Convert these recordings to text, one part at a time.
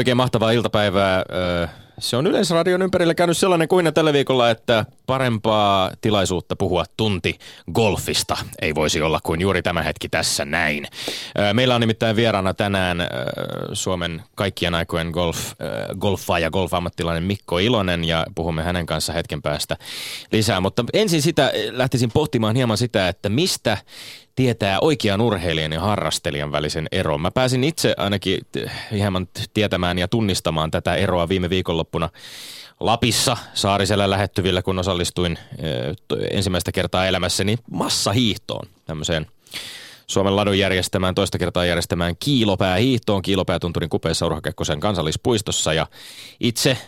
Oikein mahtavaa iltapäivää. Se on Yleisradion ympärillä käynyt sellainen kuin tällä viikolla, että parempaa tilaisuutta puhua tunti golfista ei voisi olla kuin juuri tämä hetki tässä näin. Meillä on nimittäin vieraana tänään Suomen kaikkien aikojen golf, golfa ja golfammattilainen Mikko Ilonen ja puhumme hänen kanssa hetken päästä lisää. Mutta ensin sitä lähtisin pohtimaan hieman sitä, että mistä tietää oikean urheilijan ja harrastelijan välisen eron. Mä pääsin itse ainakin hieman tietämään ja tunnistamaan tätä eroa viime viikonloppuna Lapissa Saarisella lähettyvillä, kun osallistuin ensimmäistä kertaa elämässäni massahiihtoon, tämmöiseen Suomen ladun järjestämään, toista kertaa järjestämään kiilopäähiihtoon Kiilopäätunturin kupeessa Urho Kekkosen kansallispuistossa ja itse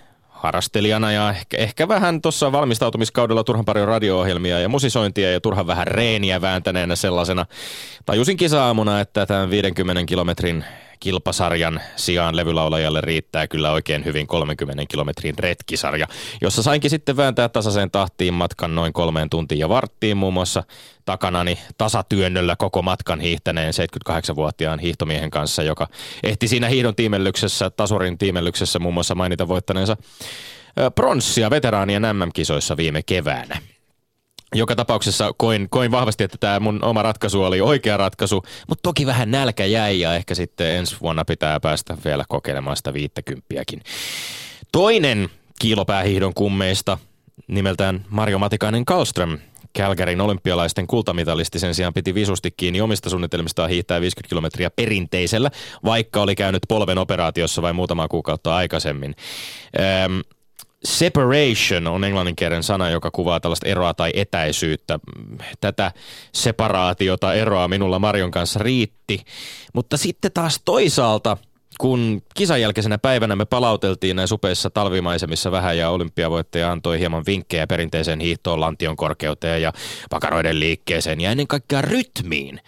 harrastelijana ja ehkä, ehkä vähän tuossa valmistautumiskaudella turhan paljon radio-ohjelmia ja musisointia ja turhan vähän reeniä vääntäneenä sellaisena. Tajusin kisa-aamuna, että tämän 50 kilometrin kilpasarjan sijaan levylaulajalle riittää kyllä oikein hyvin 30 kilometrin retkisarja, jossa sainkin sitten vääntää tasaiseen tahtiin matkan noin kolmeen tuntiin ja varttiin muun muassa takanani tasatyönnöllä koko matkan hiihtäneen 78-vuotiaan hiihtomiehen kanssa, joka ehti siinä hiihdon tiimellyksessä, Tasurin tiimellyksessä muun muassa mainita voittaneensa pronssia veteraanien MM-kisoissa viime keväänä. Joka tapauksessa koin, koin vahvasti, että tämä mun oma ratkaisu oli oikea ratkaisu, mutta toki vähän nälkä jäi ja ehkä sitten ensi vuonna pitää päästä vielä kokeilemaan sitä viittäkymppiäkin. Toinen kiilopäähiihdon kummeista nimeltään Mario Matikainen Karlström Calgaryn olympialaisten kultamitalisti sen sijaan piti visusti kiinni omista suunnitelmistaan hiihtää 50 kilometriä perinteisellä, vaikka oli käynyt polven operaatiossa vain muutama kuukautta aikaisemmin. Öm, Separation on englanninkielen sana, joka kuvaa tällaista eroa tai etäisyyttä. Tätä separaatiota, eroa minulla Marion kanssa riitti. Mutta sitten taas toisaalta, kun kisan jälkeisenä päivänä me palauteltiin näissä upeissa talvimaisemissa vähän ja olympiavoittaja antoi hieman vinkkejä perinteiseen hiihtoon, lantion korkeuteen ja pakaroiden liikkeeseen ja ennen kaikkea rytmiin,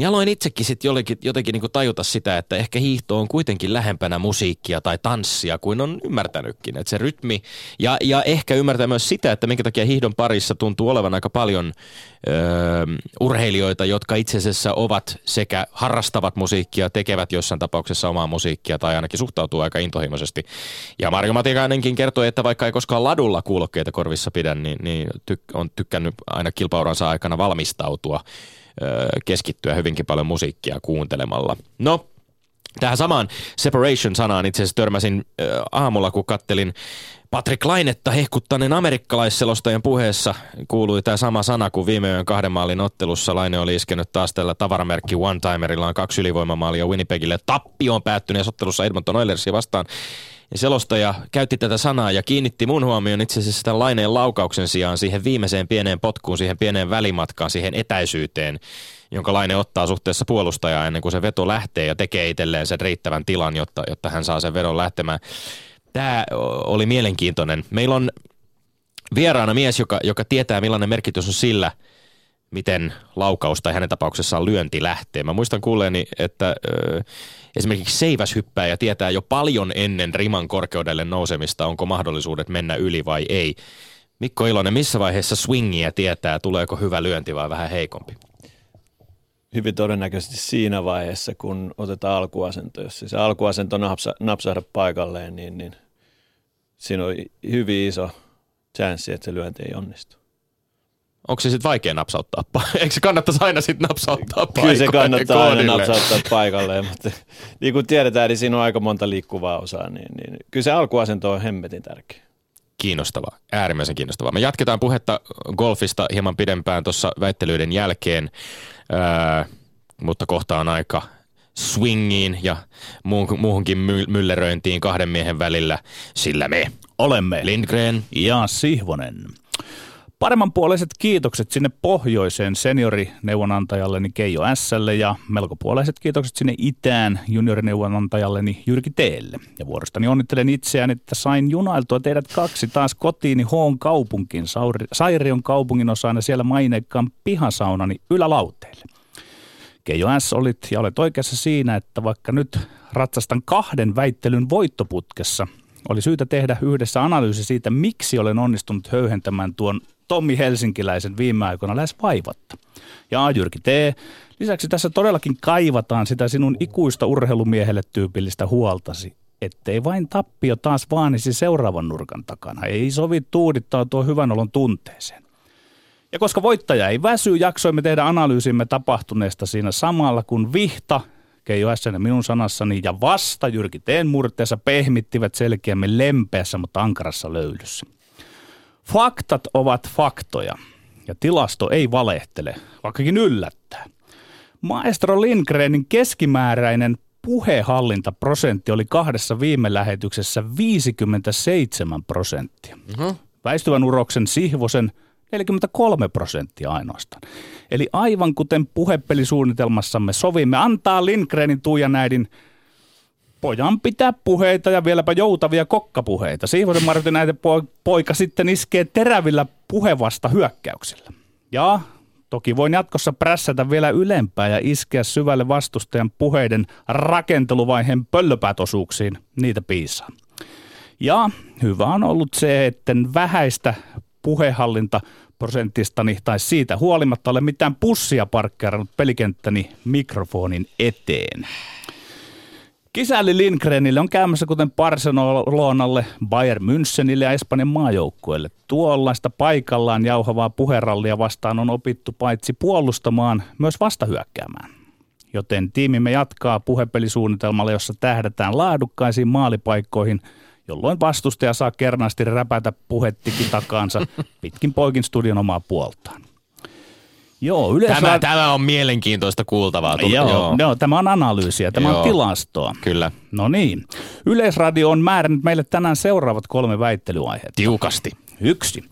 niin aloin itsekin sitten jotenkin, jotenkin niin tajuta sitä, että ehkä hiihto on kuitenkin lähempänä musiikkia tai tanssia kuin on ymmärtänytkin. Että se rytmi ja, ja ehkä ymmärtää myös sitä, että minkä takia hiihdon parissa tuntuu olevan aika paljon ö, urheilijoita, jotka itse asiassa ovat sekä harrastavat musiikkia, tekevät jossain tapauksessa omaa musiikkia tai ainakin suhtautuu aika intohimoisesti. Ja Marjo Matikainenkin kertoi, että vaikka ei koskaan ladulla kuulokkeita korvissa pidä, niin, niin tyk- on tykkännyt aina kilpauransa aikana valmistautua keskittyä hyvinkin paljon musiikkia kuuntelemalla. No, tähän samaan separation-sanaan itse asiassa törmäsin aamulla, kun kattelin Patrick Lainetta hehkuttaneen amerikkalaisselostajan puheessa kuului tämä sama sana kuin viime yön kahden maalin ottelussa. Laine oli iskenyt taas tällä tavaramerkki One-Timerilla on kaksi ylivoimamaalia Winnipegille tappioon päättyneessä ottelussa Edmonton Oilersia vastaan. Ja selostaja käytti tätä sanaa ja kiinnitti mun huomioon itse asiassa tämän laineen laukauksen sijaan siihen viimeiseen pieneen potkuun, siihen pieneen välimatkaan, siihen etäisyyteen, jonka laine ottaa suhteessa puolustajaa ennen kuin se veto lähtee ja tekee itselleen sen riittävän tilan, jotta, jotta hän saa sen vedon lähtemään. Tämä oli mielenkiintoinen. Meillä on vieraana mies, joka, joka tietää millainen merkitys on sillä, miten laukaus tai hänen tapauksessaan lyönti lähtee. Mä muistan kuulleeni, että ö, esimerkiksi seiväshyppäjä tietää jo paljon ennen riman korkeudelle nousemista, onko mahdollisuudet mennä yli vai ei. Mikko Ilonen, missä vaiheessa swingia tietää, tuleeko hyvä lyönti vai vähän heikompi? Hyvin todennäköisesti siinä vaiheessa, kun otetaan alkuasento. Jos se alkuasento napsa, napsahda paikalleen, niin, niin siinä on hyvin iso chanssi, että se lyönti ei onnistu. Onko se sitten vaikea napsauttaa? Eikö se kannattaisi aina sitten napsauttaa paikalle? Kyllä se kannattaa aina napsauttaa paikalle, mutta niin kuin tiedetään, niin siinä on aika monta liikkuvaa osaa, niin, niin kyllä se alkuasento on hemmetin tärkeä. Kiinnostavaa, äärimmäisen kiinnostavaa. Me jatketaan puhetta golfista hieman pidempään tuossa väittelyiden jälkeen, öö, mutta kohta on aika swingiin ja muuhunkin mylleröintiin kahden miehen välillä, sillä me olemme Lindgren ja Sihvonen. Paremmanpuoleiset kiitokset sinne pohjoiseen seniorineuvonantajalleni Keijo Ässälle ja melkopuoleiset kiitokset sinne itään juniorineuvonantajalleni Jyrki Teelle. Ja vuorostani onnittelen itseään, että sain junailtua teidät kaksi taas kotiini Hoon kaupunkin, Sairion kaupungin osana siellä maineikkaan pihasaunani ylälauteille. Keijo S. olit ja olet oikeassa siinä, että vaikka nyt ratsastan kahden väittelyn voittoputkessa, oli syytä tehdä yhdessä analyysi siitä, miksi olen onnistunut höyhentämään tuon Tommi Helsinkiläisen viime aikoina lähes vaivatta. Ja Jyrki T. Lisäksi tässä todellakin kaivataan sitä sinun ikuista urheilumiehelle tyypillistä huoltasi, ettei vain tappio taas vaanisi seuraavan nurkan takana. Ei sovi tuudittaa tuo hyvän olon tunteeseen. Ja koska voittaja ei väsy, jaksoimme tehdä analyysimme tapahtuneesta siinä samalla, kun Vihta, Keijo S. minun sanassani ja vasta Jyrki Teen murteessa pehmittivät selkeämme lempeässä, mutta ankarassa löylyssä. Faktat ovat faktoja ja tilasto ei valehtele, vaikkakin yllättää. Maestro Lindgrenin keskimääräinen puhehallintaprosentti oli kahdessa viime lähetyksessä 57 prosenttia. Mm-hmm. Väistyvän uroksen Sihvosen 43 prosenttia ainoastaan. Eli aivan kuten puhepelisuunnitelmassamme sovimme antaa Lindgrenin Tuija-näidin pojan pitää puheita ja vieläpä joutavia kokkapuheita. Siivosen Martin näitä poika sitten iskee terävillä puhevasta hyökkäyksillä. Ja toki voin jatkossa prässätä vielä ylempää ja iskeä syvälle vastustajan puheiden rakenteluvaiheen pöllöpätosuuksiin. Niitä piisaa. Ja hyvä on ollut se, että vähäistä puhehallinta prosentistani tai siitä huolimatta ole mitään pussia parkkeerannut pelikenttäni mikrofonin eteen. Kisäli Lindgrenille on käymässä kuten Barcelonalle, Bayern Münchenille ja Espanjan maajoukkueelle. Tuollaista paikallaan jauhavaa puherallia vastaan on opittu paitsi puolustamaan, myös vastahyökkäämään. Joten tiimimme jatkaa puhepelisuunnitelmalla, jossa tähdätään laadukkaisiin maalipaikkoihin – jolloin vastustaja saa kernaasti räpätä puhettikin takaansa pitkin poikin studion omaa puoltaan. Joo, yleensä... tämä, tämä on mielenkiintoista kuultavaa. Tuli, joo, joo. joo, tämä on analyysiä, tämä joo, on tilastoa. Kyllä. No niin. Yleisradio on määrännyt meille tänään seuraavat kolme väittelyaihetta. Tiukasti. Yksi.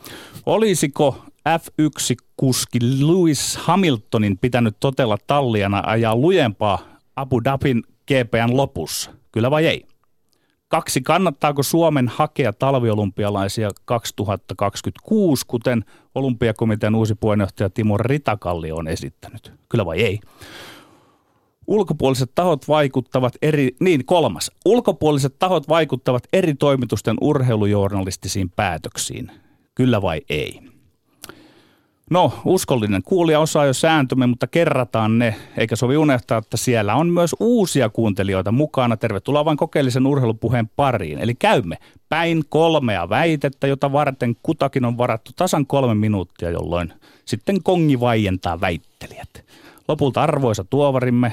Olisiko F1-kuski Lewis Hamiltonin pitänyt totella talliana ajaa lujempaa Abu Dhabin GPN lopussa? Kyllä vai ei? Kaksi, kannattaako Suomen hakea talviolympialaisia 2026, kuten olympiakomitean uusi puheenjohtaja Timo Ritakalli on esittänyt? Kyllä vai ei? Ulkopuoliset tahot vaikuttavat eri, niin kolmas, ulkopuoliset tahot vaikuttavat eri toimitusten urheilujournalistisiin päätöksiin. Kyllä vai ei? No, uskollinen kuulija osaa jo sääntömme, mutta kerrataan ne, eikä sovi unohtaa, että siellä on myös uusia kuuntelijoita mukana. Tervetuloa vain kokeellisen urheilupuheen pariin. Eli käymme päin kolmea väitettä, jota varten kutakin on varattu tasan kolme minuuttia, jolloin sitten kongi vaientaa väittelijät. Lopulta arvoisa tuovarimme,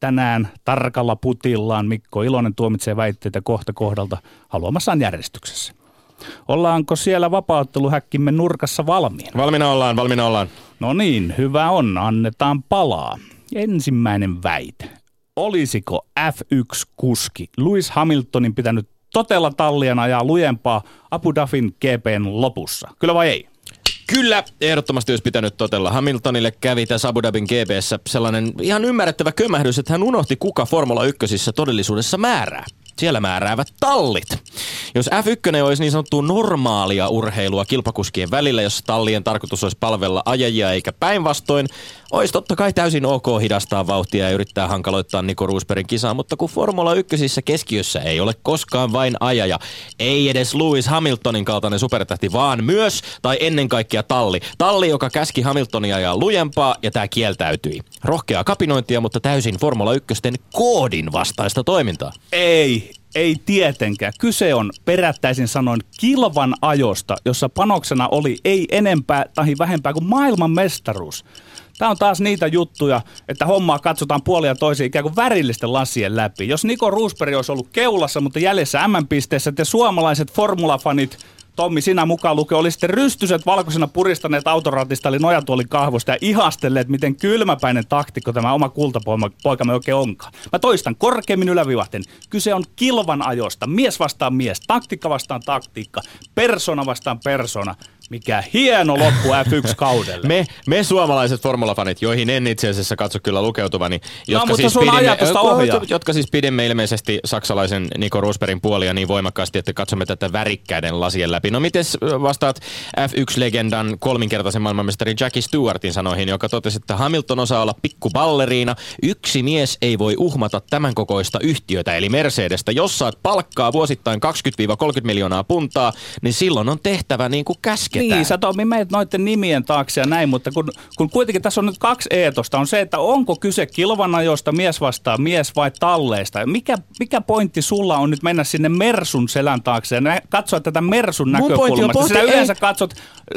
tänään tarkalla putillaan Mikko Ilonen tuomitsee väitteitä kohta kohdalta haluamassaan järjestyksessä. Ollaanko siellä vapautteluhäkkimme nurkassa valmiina? Valmiina ollaan, valmiina ollaan. No niin, hyvä on, annetaan palaa. Ensimmäinen väite. Olisiko F1-kuski Lewis Hamiltonin pitänyt totella tallian ajaa lujempaa Abu Dhabin GPn lopussa? Kyllä vai ei? Kyllä, ehdottomasti olisi pitänyt totella. Hamiltonille kävi tässä Abu Dhabin GPssä sellainen ihan ymmärrettävä kömähdys, että hän unohti kuka Formula 1 todellisuudessa määrää siellä määräävät tallit. Jos F1 olisi niin sanottu normaalia urheilua kilpakuskien välillä, jossa tallien tarkoitus olisi palvella ajajia eikä päinvastoin, olisi totta kai täysin ok hidastaa vauhtia ja yrittää hankaloittaa Niko Roosbergin kisaa, mutta kun Formula 1 keskiössä ei ole koskaan vain ajaja, ei edes Lewis Hamiltonin kaltainen supertähti, vaan myös tai ennen kaikkea talli. Talli, joka käski Hamiltonia ja lujempaa ja tämä kieltäytyi. Rohkeaa kapinointia, mutta täysin Formula 1 koodin vastaista toimintaa. Ei, ei tietenkään. Kyse on perättäisin sanoin kilvan ajosta, jossa panoksena oli ei enempää tai vähempää kuin maailman mestaruus. Tämä on taas niitä juttuja, että hommaa katsotaan puolia toisiin ikään kuin värillisten lasien läpi. Jos Niko Roosberg olisi ollut keulassa, mutta jäljessä M-pisteessä, te suomalaiset formulafanit Tommi, sinä mukaan luke, oli sitten rystyset valkoisena puristaneet autoratista, eli nojatuolin kahvosta ja ihastelleet, miten kylmäpäinen taktikko tämä oma kultapoikamme oikein onkaan. Mä toistan korkeammin ylävivahten. Kyse on kilvan ajosta. Mies vastaan mies, taktiikka vastaan taktiikka, persona vastaan persona. Mikä hieno loppu F1-kaudelle. me, me suomalaiset formulafanit, joihin en itse asiassa katso kyllä lukeutuvani, jotka, no, siis pidimme, jotka siis pidimme ilmeisesti saksalaisen Niko Rosbergin puolia niin voimakkaasti, että katsomme tätä värikkäiden lasien läpi. No miten vastaat F1-legendan kolminkertaisen maailmanmestari Jackie Stewartin sanoihin, joka totesi, että Hamilton osaa olla pikkuballeriina. Yksi mies ei voi uhmata tämän kokoista yhtiötä, eli Mercedestä. Jos saat palkkaa vuosittain 20-30 miljoonaa puntaa, niin silloin on tehtävä niin kuin käski Niin, niin sä Tomi meet noiden nimien taakse ja näin, mutta kun, kun kuitenkin tässä on nyt kaksi eetosta, on se, että onko kyse kilvanajosta, mies vastaa mies vai talleista. Mikä, mikä pointti sulla on nyt mennä sinne Mersun selän taakse ja katsoa tätä Mersun Mun näkökulmasta? Pohti, Sinä yleensä katsot,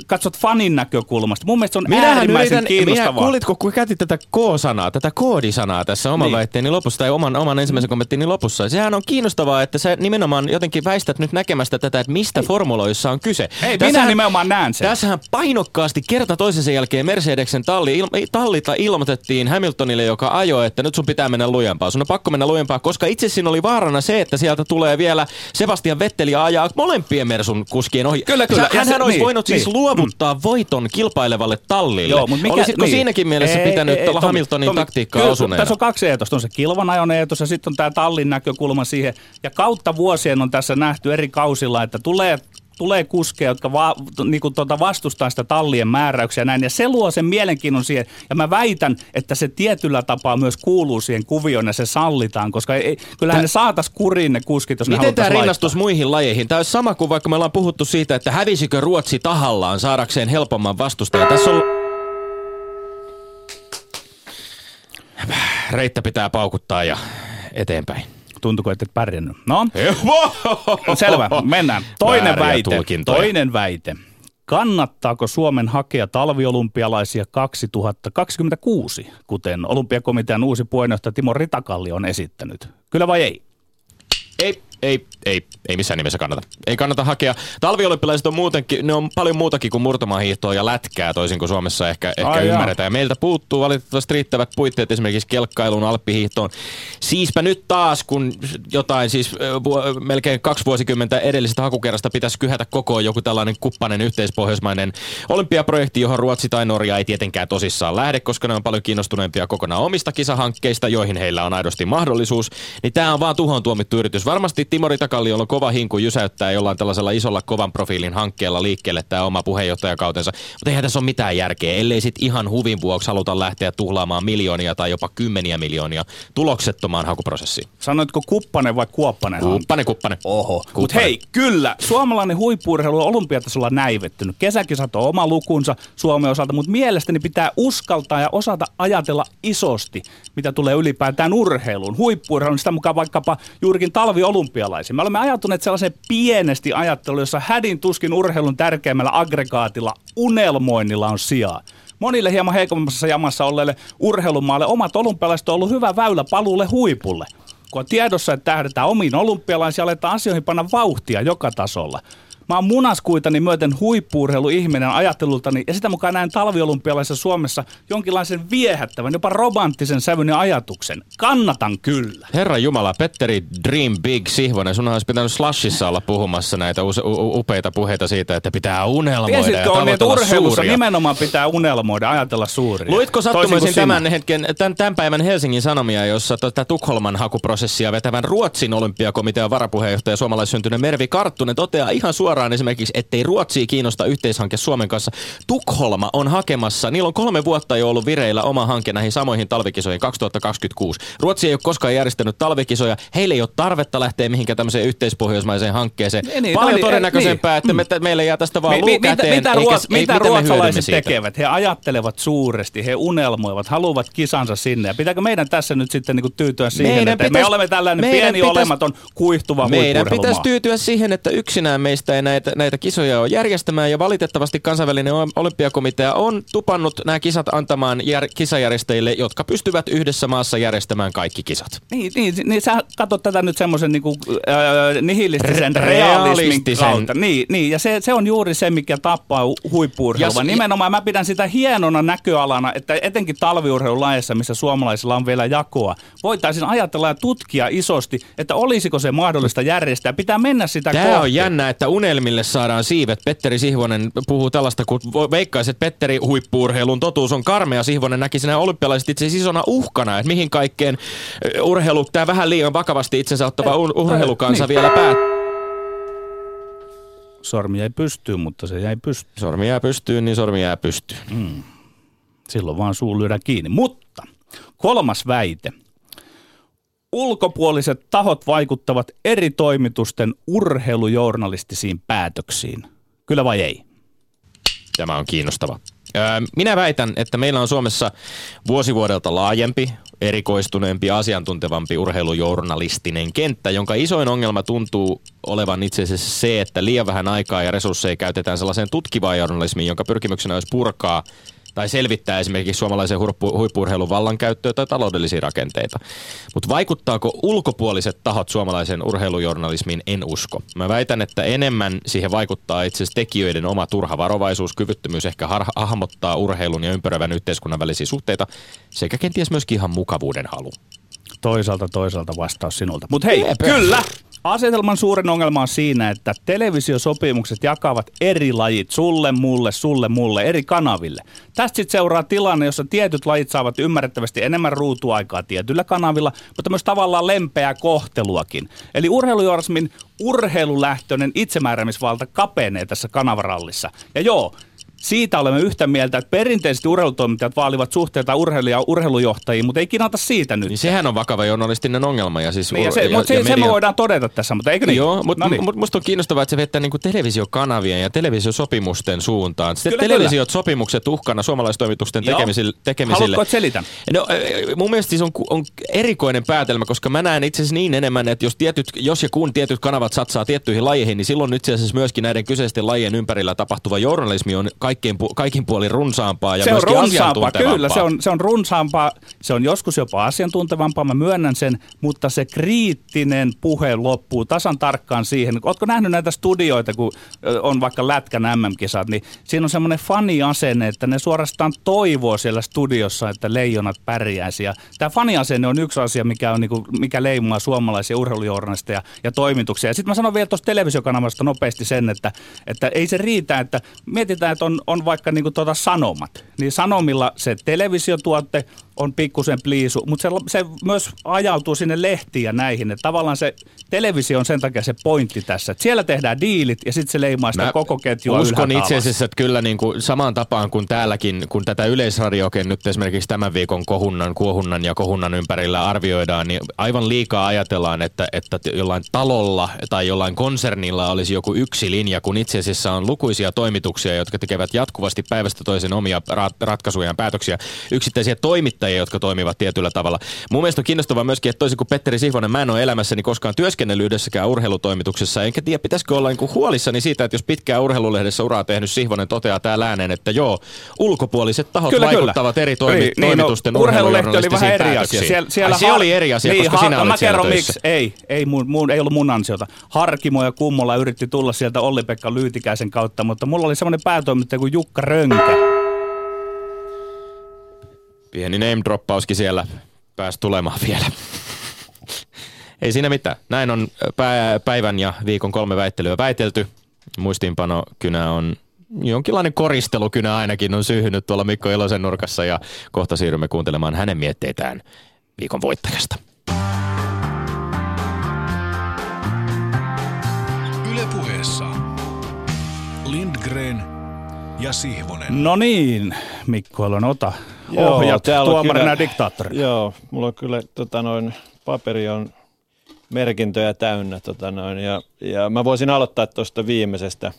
katsot fanin näkökulmasta. Mun mielestä se on Minähän äärimmäisen yritän, kiinnostavaa. Minä, kuulitko, kun käytit tätä K-sanaa, tätä koodisanaa tässä oman niin. väitteeni lopussa tai oman, oman ensimmäisen kommenttini lopussa. Sehän on kiinnostavaa, että sä nimenomaan jotenkin väistät nyt näkemästä tätä, että mistä Ei. formuloissa on kyse. Ei, minä nimenomaan näen sen. Tässähän painokkaasti kerta toisensa jälkeen Mercedeksen talli, il, tallita ilmoitettiin Hamiltonille, joka ajoi, että nyt sun pitää mennä lujempaa. Sun on pakko mennä lujempaa, koska itse siinä oli vaarana se, että sieltä tulee vielä Sebastian Vetteli ajaa molempien Mersun kuskien ohi. Kyllä, kyllä. Hän, hän olisi niin, voinut siis niin. siis luovuttaa mm. voiton kilpailevalle tallille. Joo, mutta mikä, Olisitko niin. siinäkin mielessä ei, pitänyt ei, ei, Hamiltonin Tomi, taktiikkaa kyllä, osuneena? Tässä on kaksi eetosta. On se kilvan ajon eetos ja sitten on tämä tallin näkökulma siihen. Ja kautta vuosien on tässä nähty eri kausilla, että tulee tulee kuskeja, jotka va, niin kuin tuota vastustaa sitä tallien määräyksiä näin, ja se luo sen mielenkiinnon siihen, ja mä väitän, että se tietyllä tapaa myös kuuluu siihen kuvioon, ja se sallitaan, koska ei, kyllähän Tää, ne saatas kuriin ne kuskit, jos Miten tämä rinnastus laittaa. muihin lajeihin? Tämä olisi sama kuin vaikka me ollaan puhuttu siitä, että hävisikö Ruotsi tahallaan saadakseen helpomman vastustajan. Tässä on... Reittä pitää paukuttaa ja eteenpäin. Tuntuuko, että et pärjännyt? No, selvä, mennään. Toinen väite. Toinen väite. Kannattaako Suomen hakea talviolympialaisia 2026, kuten olympiakomitean uusi puheenjohtaja Timo Ritakalli on esittänyt? Kyllä vai ei? Ei ei, ei, ei missään nimessä kannata. Ei kannata hakea. Talviolympilaiset on muutenkin, ne on paljon muutakin kuin murtomahiihtoa ja lätkää, toisin kuin Suomessa ehkä, ehkä Ai ymmärretään. Ja meiltä puuttuu valitettavasti riittävät puitteet esimerkiksi kelkkailuun, alppihiihtoon. Siispä nyt taas, kun jotain siis vu- melkein kaksi vuosikymmentä edellisestä hakukerrasta pitäisi kyhätä kokoon joku tällainen kuppanen yhteispohjoismainen olympiaprojekti, johon Ruotsi tai Norja ei tietenkään tosissaan lähde, koska ne on paljon kiinnostuneempia kokonaan omista kisahankkeista, joihin heillä on aidosti mahdollisuus. Niin tämä on vaan tuhoon tuomittu yritys. Varmasti Timo Ritakalliolla on kova hinku jysäyttää jollain tällaisella isolla kovan profiilin hankkeella liikkeelle tämä oma puheenjohtajakautensa. Mutta eihän tässä ole mitään järkeä, ellei sitten ihan huvin vuoksi haluta lähteä tuhlaamaan miljoonia tai jopa kymmeniä miljoonia tuloksettomaan hakuprosessiin. Sanoitko kuppanen vai kuoppanen? Kuppane, kuppane. Oho. Mutta hei, kyllä. Suomalainen huippuurheilu on olympiatasolla näivettynyt. Kesäkisat on oma lukunsa Suomen osalta, mutta mielestäni pitää uskaltaa ja osata ajatella isosti, mitä tulee ylipäätään urheiluun. Huippuurheiluun, sitä mukaan vaikkapa juurikin talvi olympialaisia. Me olemme ajattuneet sellaisen pienesti ajatteluun, jossa hädin tuskin urheilun tärkeimmällä aggregaatilla unelmoinnilla on sijaa. Monille hieman heikommassa jamassa olleille urheilumaalle omat olympialaiset on ollut hyvä väylä paluulle huipulle. Kun on tiedossa, että tähdetään omiin olympialaisiin, aletaan asioihin panna vauhtia joka tasolla. Mä oon munaskuitani myöten huippuurheiluihminen ajattelultani ja sitä mukaan näen talviolympialaisessa Suomessa jonkinlaisen viehättävän, jopa romanttisen sävyn ja ajatuksen. Kannatan kyllä. Herra Jumala, Petteri Dream Big Sihvonen, sun olisi pitänyt Slashissa olla puhumassa näitä u- upeita puheita siitä, että pitää unelmoida Tiesitkö, ja on, että urheilussa suuria. nimenomaan pitää unelmoida, ajatella suuria. Luitko sattumaisin tämän hetken, tämän, tämän päivän Helsingin Sanomia, jossa tätä Tukholman hakuprosessia vetävän Ruotsin olympiakomitean varapuheenjohtaja suomalaissyntyinen Mervi Karttunen toteaa ihan suoraan, suoraan esimerkiksi, ettei Ruotsia kiinnosta yhteishanke Suomen kanssa. Tukholma on hakemassa, niillä on kolme vuotta jo ollut vireillä oma hanke näihin samoihin talvikisoihin 2026. Ruotsi ei ole koskaan järjestänyt talvikisoja, heille ei ole tarvetta lähteä mihinkään tämmöiseen yhteispohjoismaiseen hankkeeseen. Niin, niin Paljon no niin, todennäköisempää, niin. että me, mm. meille jää tästä vaan mi, mi, mitä, mitä, ruots, mitä, mitä ruotsalaiset tekevät? He ajattelevat suuresti, he unelmoivat, haluavat kisansa sinne. Ja pitääkö meidän tässä nyt sitten niin tyytyä siihen, meidän että pitäisi, me olemme tällainen pieni pitäisi, olematon kuihtuva Meidän pitäisi tyytyä siihen, että yksinään meistä ei näitä, näitä kisoja on järjestämään ja valitettavasti kansainvälinen olympiakomitea on tupannut nämä kisat antamaan jär, kisajärjestäjille, jotka pystyvät yhdessä maassa järjestämään kaikki kisat. Niin, niin, niin sä katsot tätä nyt semmoisen niin kuin, äh, nihilistisen realismin kautta. Niin, niin, ja se, se on juuri se, mikä tappaa huippuurheilua. Nimenomaan mä pidän sitä hienona näköalana, että etenkin talviurheilulajissa, missä suomalaisilla on vielä jakoa, voitaisiin ajatella ja tutkia isosti, että olisiko se mahdollista järjestää. Pitää mennä sitä Tämä kohti. on jännä, että unelmille saadaan siivet. Petteri Sihvonen puhuu tällaista, kun veikkaisi, että Petteri huippuurheilun totuus on karmea. Sihvonen näki sinä olympialaiset itse isona uhkana, että mihin kaikkeen urheilu, tämä vähän liian vakavasti itsensä ottava urheilukansa niin. vielä päättää sormi jäi pystyyn, mutta se jäi pystyyn. Sormi jää pystyyn, niin sormi jää pystyyn. Mm. Silloin vaan suu lyödään kiinni. Mutta kolmas väite. Ulkopuoliset tahot vaikuttavat eri toimitusten urheilujournalistisiin päätöksiin. Kyllä vai ei? Tämä on kiinnostava. Minä väitän, että meillä on Suomessa vuosivuodelta laajempi, erikoistuneempi, asiantuntevampi urheilujournalistinen kenttä, jonka isoin ongelma tuntuu olevan itse asiassa se, että liian vähän aikaa ja resursseja käytetään sellaiseen tutkivaan journalismiin, jonka pyrkimyksenä olisi purkaa – tai selvittää esimerkiksi suomalaisen huippuurheilun vallankäyttöä tai taloudellisia rakenteita. Mutta vaikuttaako ulkopuoliset tahot suomalaisen urheilujournalismiin, en usko. Mä väitän, että enemmän siihen vaikuttaa itse asiassa tekijöiden oma turha varovaisuus, kyvyttömyys ehkä hahmottaa urheilun ja ympäröivän yhteiskunnan välisiä suhteita sekä kenties myöskin ihan mukavuuden halu. Toisaalta toisaalta vastaus sinulta. Mutta hei, Eepä. kyllä, Asetelman suurin ongelma on siinä, että televisiosopimukset jakavat eri lajit sulle, mulle, sulle, mulle, eri kanaville. Tästä sitten seuraa tilanne, jossa tietyt lajit saavat ymmärrettävästi enemmän ruutuaikaa tietyillä kanavilla, mutta myös tavallaan lempeää kohteluakin. Eli urheilujournalismin urheilulähtöinen itsemääräämisvalta kapenee tässä kanavarallissa. Ja joo, siitä olemme yhtä mieltä, että perinteisesti urheilutoimittajat vaalivat suhteita urheilija urheilujohtajiin, mutta ei kinata siitä nyt. Niin sehän on vakava journalistinen ongelma. Ja siis niin, ja se, ja, mutta se, ja media... me voidaan todeta tässä, mutta eikö niin? Joo, mutta no niin. musta on kiinnostavaa, että se vettää niin televisiokanavien ja televisiosopimusten suuntaan. Sitten kyllä, televisiot, kyllä. sopimukset uhkana suomalaistoimitusten tekemisille. tekemisille. Haluatko, että selitän? No, mun mielestä siis on, on erikoinen päätelmä, koska mä näen itse asiassa niin enemmän, että jos, tietyt, jos ja kun tietyt kanavat satsaa tiettyihin lajeihin, niin silloin itse asiassa myöskin näiden kyseisten lajien ympärillä tapahtuva journalismi on kaikkein, kaikin puolin runsaampaa ja se myöskin on runsaampaa, Kyllä, se on, se on runsaampaa, se on joskus jopa asiantuntevampaa, mä myönnän sen, mutta se kriittinen puhe loppuu tasan tarkkaan siihen. Oletko nähnyt näitä studioita, kun on vaikka Lätkän MM-kisat, niin siinä on semmoinen fani-asenne, että ne suorastaan toivoo siellä studiossa, että leijonat pärjäisi. Ja tämä fani-asenne on yksi asia, mikä, on, niinku, mikä leimaa suomalaisia urheilujournalisteja ja toimituksia. Ja sitten mä sanon vielä tuosta televisiokanavasta nopeasti sen, että, että ei se riitä, että mietitään, että on, on vaikka niin tuota sanomat, niin sanomilla se televisiotuotte on pikkusen pliisu, mutta se, se myös ajautuu sinne lehtiin ja näihin. Että tavallaan se televisio on sen takia se pointti tässä. Että siellä tehdään diilit ja sitten se leimaa sitä Mä koko ketjua Uskon itse asiassa, että kyllä niin kuin samaan tapaan kuin täälläkin, kun tätä yleisradiokin nyt esimerkiksi tämän viikon kohunnan, kuohunnan ja kohunnan ympärillä arvioidaan, niin aivan liikaa ajatellaan, että, että jollain talolla tai jollain konsernilla olisi joku yksi linja, kun itse asiassa on lukuisia toimituksia, jotka tekevät jatkuvasti päivästä toisen omia ratkaisuja ja päätöksiä. Yksittäisiä toimittajia toimittajia, jotka toimivat tietyllä tavalla. Mun mielestä on kiinnostavaa myöskin, että toisin kuin Petteri Sihvonen, mä en ole elämässäni koskaan työskennellyt yhdessäkään urheilutoimituksessa, enkä tiedä pitäisikö olla niin huolissani siitä, että jos pitkään urheilulehdessä uraa tehnyt Sihvonen toteaa täällä ääneen, että joo, ulkopuoliset tahot kyllä, vaikuttavat kyllä. eri toimi- niin, toimitusten no, urheilulehti oli vähän eri asia. Siellä, siellä Ai, se oli eri asia, niin, koska ha- sinä mä kerron miksi. Ei, ei, mun, mun, ei ollut mun ansiota. Harkimo ja Kummola yritti tulla sieltä Olli-Pekka Lyytikäisen kautta, mutta mulla oli semmoinen päätoimittaja kuin Jukka Rönkä Pieni name droppauskin siellä pääsi tulemaan vielä. Ei siinä mitään. Näin on päivän ja viikon kolme väittelyä väitelty. Muistiinpano kynä on jonkinlainen koristelukynä ainakin on syyhynyt tuolla Mikko Ilosen nurkassa ja kohta siirrymme kuuntelemaan hänen mietteitään viikon voittajasta. Ylepuheessa Lindgren ja Sihvonen. No niin, Mikko on ota ohjat tuomarina kyllä, diktaattorina. Joo, mulla on kyllä tota noin, paperi on merkintöjä täynnä. Tota noin, ja, ja mä voisin aloittaa tuosta viimeisestä.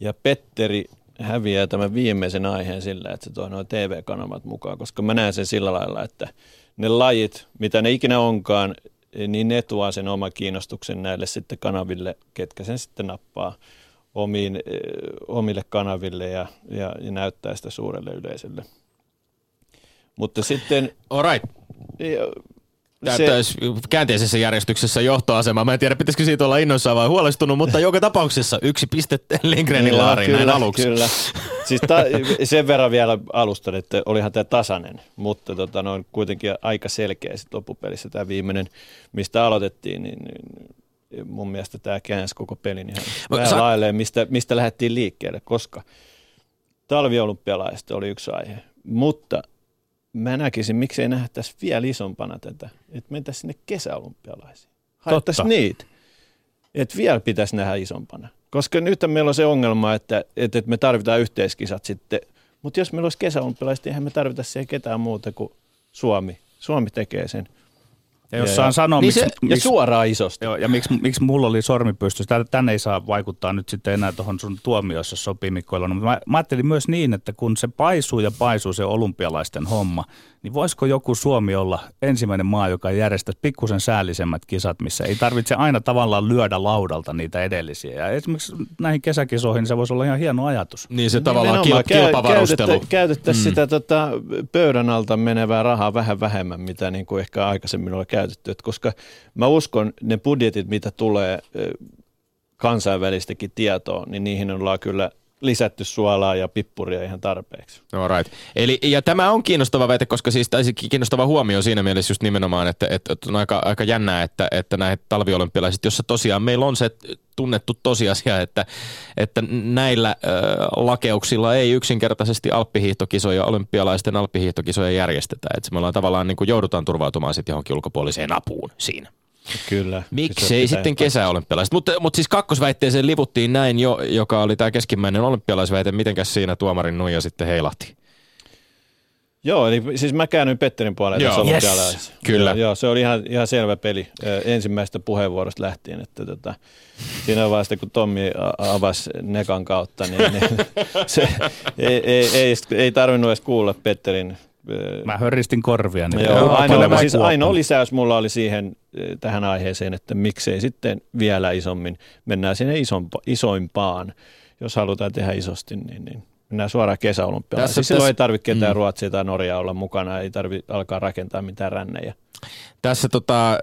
Ja Petteri häviää tämän viimeisen aiheen sillä, että se tuo noin TV-kanavat mukaan, koska mä näen sen sillä lailla, että ne lajit, mitä ne ikinä onkaan, niin ne tuo sen oma kiinnostuksen näille sitten kanaville, ketkä sen sitten nappaa omiin, eh, omille kanaville ja, ja, ja näyttää sitä suurelle yleisölle. Mutta sitten... All right. Näyttäisi käänteisessä järjestyksessä johtoasema. Mä en tiedä, pitäisikö siitä olla innoissaan vai huolestunut, mutta joka tapauksessa yksi piste Lindgrenin laariin kyllä, näin aluksi. Kyllä. Siis ta- sen verran vielä alustan, että olihan tämä tasainen, mutta tota, noin kuitenkin aika selkeä sit loppupelissä tämä viimeinen, mistä aloitettiin, niin, niin mun mielestä tämä käänsi koko pelin ihan vähän Sa- lailleen, mistä, mistä lähdettiin liikkeelle, koska talviolympialaiset oli yksi aihe, mutta mä näkisin, miksei nähdä tässä vielä isompana tätä, että mentäisiin sinne kesäolympialaisiin. Haettaisiin niitä. Että vielä pitäisi nähdä isompana. Koska nyt meillä on se ongelma, että, että me tarvitaan yhteiskisat sitten. Mutta jos meillä olisi kesäolympialaiset, eihän me tarvita siihen ketään muuta kuin Suomi. Suomi tekee sen. Ja jos saan sanoa, Niin miksi, se- Ja miksi, suoraan isosti. joo, ja miksi, miksi mulla oli sormi pystyssä, tänne ei saa vaikuttaa nyt sitten enää tuohon sun tuomioon, jos sopii Mikko Ilonen. Mutta mä, mä ajattelin myös niin, että kun se paisuu ja paisuu se olympialaisten homma, niin voisiko joku Suomi olla ensimmäinen maa, joka järjestää pikkusen säällisemmät kisat, missä ei tarvitse aina tavallaan lyödä laudalta niitä edellisiä. Ja esimerkiksi näihin kesäkisoihin se voisi olla ihan hieno ajatus. Niin se tavallaan Nimenomaan. kil, kilpavarustelu. Käytettä, käytettäisiin mm. sitä tota, pöydän alta menevää rahaa vähän vähemmän, mitä niin kuin ehkä aikaisemmin on käytetty. Et koska mä uskon, ne budjetit, mitä tulee kansainvälistäkin tietoa, niin niihin ollaan kyllä lisätty suolaa ja pippuria ihan tarpeeksi. No right. Eli, ja tämä on kiinnostava väite, koska siis tai se kiinnostava huomio siinä mielessä just nimenomaan, että, että on aika, aika jännää, että, että näitä talviolympialaiset, jossa tosiaan meillä on se tunnettu tosiasia, että, että näillä äh, lakeuksilla ei yksinkertaisesti alppihiihtokisoja, olympialaisten alppihiihtokisoja järjestetä. Että me ollaan tavallaan niin kuin joudutaan turvautumaan sitten johonkin ulkopuoliseen apuun siinä. Kyllä. Miksei sitten kesäolympialaiset? Mutta mut siis kakkosväitteeseen livuttiin näin jo, joka oli tämä keskimmäinen olympialaisväite. Mitenkäs siinä tuomarin nuija sitten heilahti? Joo, eli siis mä käännyin Petterin puolelle Joo. tässä Yes. Kyllä. Joo, joo, se oli ihan, ihan selvä peli ensimmäisestä puheenvuorosta lähtien, että tota, siinä vaiheessa kun Tommi avasi Nekan kautta, niin, niin se ei, ei, ei, ei tarvinnut edes kuulla Petterin Mä hörristin korvia. Niin Joo, ainoa, siis ainoa lisäys mulla oli siihen eh, tähän aiheeseen, että miksei sitten vielä isommin mennään sinne isompa, isoimpaan. Jos halutaan tehdä isosti, niin, niin mennään suoraan kesäolympialaisiin. Tässä- Silloin tässä- ei tarvitse ketään mm. Ruotsia tai Norjaa olla mukana, ei tarvitse alkaa rakentaa mitään rännejä. Tässä tota, äh,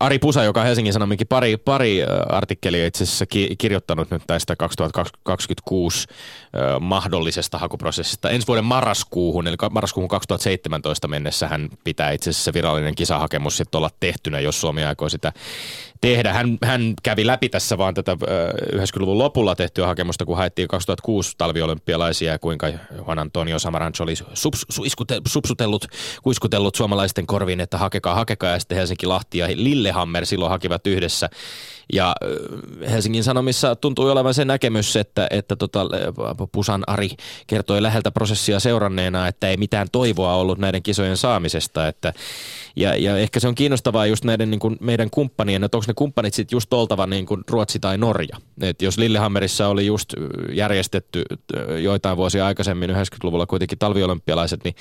Ari Pusa, joka Helsingin Sanominkin pari, pari äh, artikkelia itse asiassa ki- kirjoittanut nyt tästä 2026 äh, mahdollisesta hakuprosessista. Ensi vuoden marraskuuhun, eli marraskuuhun 2017 mennessä hän pitää itse asiassa virallinen kisahakemus sitten olla tehtynä, jos Suomi aikoo sitä tehdä. Hän, hän kävi läpi tässä vaan tätä äh, 90-luvun lopulla tehtyä hakemusta, kun haettiin 2006 talviolympialaisia ja kuinka Juan Antonio Samarancho oli sups, suiskute, supsutellut, kuiskutellut suomalaisten korviin, että hakekaa, hakekaa ja sitten Helsinki Lahti ja Lillehammer silloin hakivat yhdessä. Ja Helsingin Sanomissa tuntui olevan se näkemys, että, että tota, Pusan Ari kertoi läheltä prosessia seuranneena, että ei mitään toivoa ollut näiden kisojen saamisesta. Että, ja, ja ehkä se on kiinnostavaa just näiden niin kuin meidän kumppanien, että onko ne kumppanit sitten just oltava niin kuin Ruotsi tai Norja. Et jos Lillehammerissa oli just järjestetty joitain vuosia aikaisemmin 90-luvulla kuitenkin talviolympialaiset, niin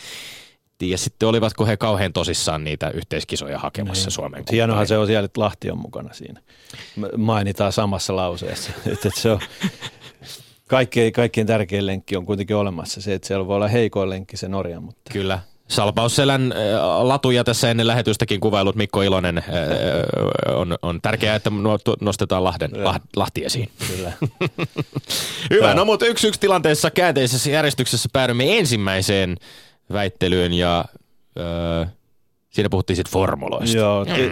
tiedä sitten olivatko he kauhean tosissaan niitä yhteiskisoja hakemassa Niin. Suomen Hienohan se on siellä, että Lahti on mukana siinä. Mainitaan samassa lauseessa. että, se on, kaikkein, kaikkein tärkein lenkki on kuitenkin olemassa se, että siellä voi olla heikoin lenkki se Norja, mutta Kyllä. Salpausselän latuja tässä ennen lähetystäkin kuvailut Mikko Ilonen on, on tärkeää, että nostetaan Lahden, Lah- Lahti esiin. kyllä. Hyvä, no mutta yksi yksi tilanteessa käänteisessä järjestyksessä päädymme ensimmäiseen väittelyyn ja äh, siinä puhuttiin sitten formuloista. Joo, te,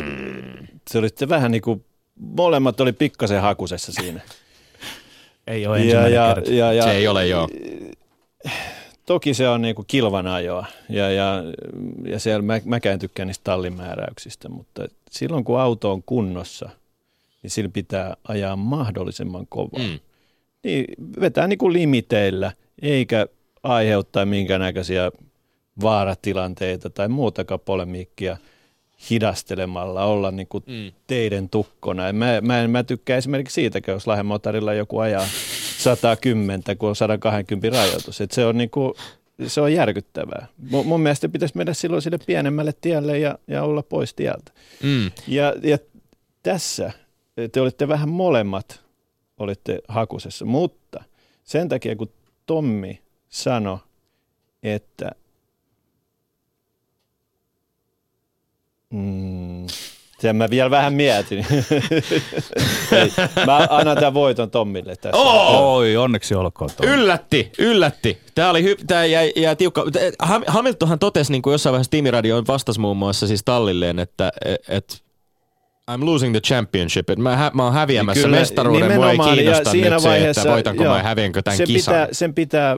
se oli sitten vähän niin kuin, molemmat oli pikkasen hakusessa siinä. Ei ole ensimmäinen ja, kerta. ja, ja, Se ei ole joo. Toki se on niin kuin kilvan ajoa ja, ja, ja siellä mä, mäkään tykkään niistä tallimääräyksistä, mutta silloin kun auto on kunnossa, niin sillä pitää ajaa mahdollisimman kovaa. Mm. Niin vetää niin kuin limiteillä, eikä aiheuttaa minkäännäköisiä vaaratilanteita tai muutakaan polemiikkia hidastelemalla, olla niin kuin Mm. teiden tukkona. Mä, mä, en, mä tykkään esimerkiksi siitäkin, jos Lahden motorilla joku ajaa 110, kun on 120 rajoitus. Et se, on niin kuin, se on järkyttävää. Mun, mun mielestä pitäisi mennä silloin sille pienemmälle tielle ja, ja olla pois tieltä. Mm. Ja, ja tässä te olitte vähän molemmat olitte hakusessa, mutta sen takia kun Tommi sanoi, että mm, sen mä vielä vähän mietin. Ei, mä annan tämän voiton Tommille tässä. Oi, onneksi olkoon. Tommi. Yllätti, yllätti. Tämä oli hy- tää jäi, jäi tiukka. Ham- Hamiltonhan totesi niin kuin jossain vaiheessa tiimiradioon vastasi muun muassa siis Tallilleen, että et, I'm losing the championship. Et mä, hä- mä oon häviämässä Kyllä, mestaruuden. Mua ei nimenomaan, ja kiinnosta siinä nyt se, että voitanko joo, mä häviänkö tämän se kisan. Pitää, sen pitää,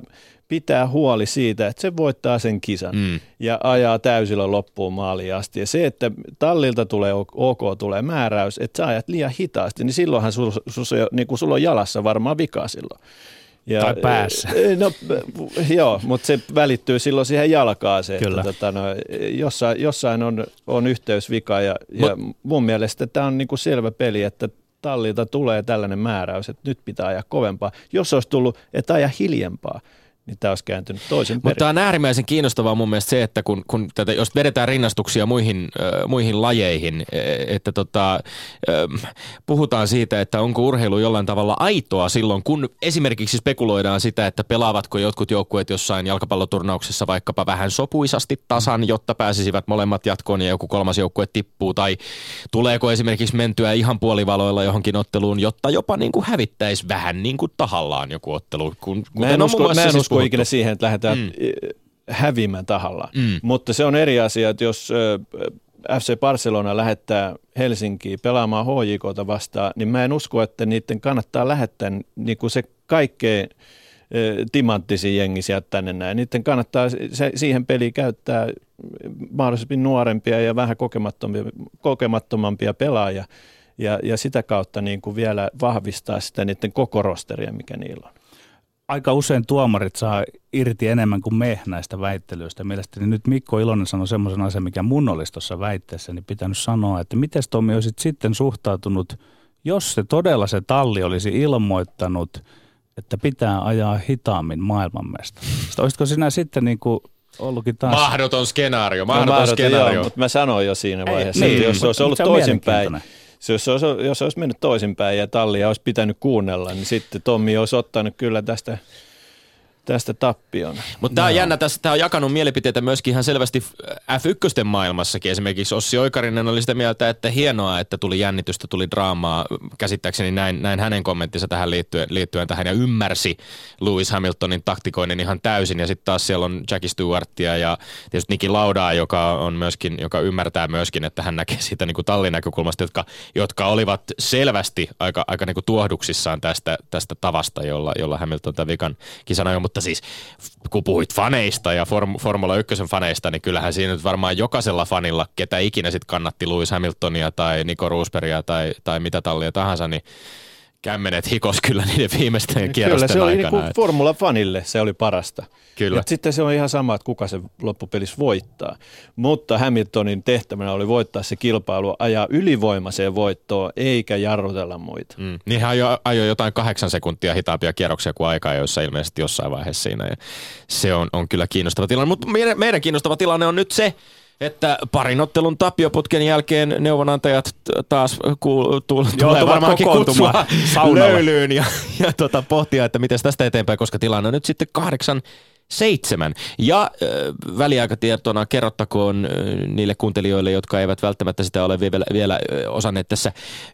pitää huoli siitä, että se voittaa sen kisan Mm. ja ajaa täysillä loppuun maaliin asti. Ja se, että tallilta tulee OK, tulee määräys, että sä ajat liian hitaasti, niin silloinhan sul, sul, sul, niin kuin sulla on jalassa varmaan vika silloin. Ja, Tai päässä. No, joo, mutta se välittyy silloin siihen jalkaan se, Kyllä. että tota, no, jossain, jossain on, on yhteysvika ja, ja mun mielestä tämä on niinku selvä peli, että tallilta tulee tällainen määräys, että nyt pitää ajaa kovempaa. Jos olisi tullut, että aja hiljempaa, niin tämä olisi kääntynyt toisen perin. Mutta on äärimmäisen kiinnostavaa mun mielestä se, että kun, kun tätä, jos vedetään rinnastuksia muihin, äh, muihin lajeihin, eh, että tota, äh, puhutaan siitä, että onko urheilu jollain tavalla aitoa silloin, kun esimerkiksi spekuloidaan sitä, että pelaavatko jotkut joukkueet jossain jalkapalloturnauksessa vaikkapa vähän sopuisasti tasan, jotta pääsisivät molemmat jatkoon ja joku kolmas joukkue tippuu, tai tuleeko esimerkiksi mentyä ihan puolivaloilla johonkin otteluun, jotta jopa niin kuin hävittäisi vähän niin kuin tahallaan joku ottelu. Kun, Mä en kuten on usko, mä en siis usko puhuttu. ikinä siihen, että lähdetään mm. häviämään tahallaan. Mm. Mutta se on eri asia, että jos FC Barcelona lähettää Helsinkiin pelaamaan HJKta vastaan, niin mä en usko, että niiden kannattaa lähettää niin kuin se kaikkein timanttisin jengi sieltä tänne näin. Niiden kannattaa se, siihen peliin käyttää mahdollisimman nuorempia ja vähän kokemattomia, kokemattomampia pelaajia ja, ja sitä kautta niin kuin vielä vahvistaa sitä niiden koko rosteria, mikä niillä on. Aika usein tuomarit saa irti enemmän kuin me näistä väittelyistä. Mielestäni nyt Mikko Ilonen sanoi semmoisen asian, mikä mun olisi tuossa väitteessä, niin pitänyt sanoa, että miten Tomi olisit sitten suhtautunut, jos se todella se talli olisi ilmoittanut, että pitää ajaa hitaammin maailmanmestarista. Olisitko sinä sitten niin kuin ollutkin taas... Mahdoton skenaario, No, mahdoton mahdoton, skenaario. Joo, mutta mä sanoin jo siinä Ei, vaiheessa, niin, että jos se olisi ollut toisinpäin. Se jos, olisi, jos olisi mennyt toisinpäin ja tallia olisi pitänyt kuunnella, niin sitten Tommi olisi ottanut kyllä tästä, tästä tappion. Mutta tämä on jännä, tässä tämä on jakanut mielipiteitä myöskin ihan selvästi F1 maailmassakin. Esimerkiksi Ossi Oikarinen oli sitä mieltä, että hienoa, että tuli jännitystä, tuli draamaa. Käsittääkseni näin, näin hänen kommenttinsa tähän liittyen, liittyen tähän ja ymmärsi Lewis Hamiltonin taktikoinnin ihan täysin. Ja sitten taas siellä on Jackie Stewartia ja tietysti Niki Laudaa, joka, on myöskin, joka ymmärtää myöskin, että hän näkee siitä niin kuin tallin näkökulmasta, jotka, jotka olivat selvästi aika, aika niin kuin tuohduksissaan tästä, tästä tavasta, jolla, jolla Hamilton tämän vikan kisan ajoi. Mutta siis kun puhuit faneista ja Form, Formula 1 faneista, niin kyllähän siinä nyt varmaan jokaisella fanilla, ketä ikinä sitten kannatti Lewis Hamiltonia tai Nico Rosbergia tai, tai mitä tallia tahansa, niin kämmenet hikos kyllä niiden viimeisten Kyllä kierrosten se oli aikana. niin Formula-fanille se oli parasta. Kyllä. Ja sitten se on ihan sama, että kuka se loppupelissä voittaa. Mutta Hamiltonin tehtävänä oli voittaa se kilpailu, ajaa ylivoimaiseen voittoon, eikä jarrutella muita. Mm. Niin hän ajoi, ajoi jotain kahdeksan sekuntia hitaampia kierroksia kuin aikaa, joissa ilmeisesti jossain vaiheessa siinä. Ja se on, on kyllä kiinnostava tilanne. Mutta meidän, meidän kiinnostava tilanne on nyt se, että parin ottelun tapioputken jälkeen neuvonantajat taas kuul, tu, tulee varmaankin kutsua saunalle. löylyyn ja, ja tota, pohtia, että miten tästä eteenpäin, koska tilanne on nyt sitten kahdeksan seitsemän. Ja äh, väliaikatietona kerrottakoon äh, niille kuuntelijoille, jotka eivät välttämättä sitä ole vielä, vielä äh, osanneet tässä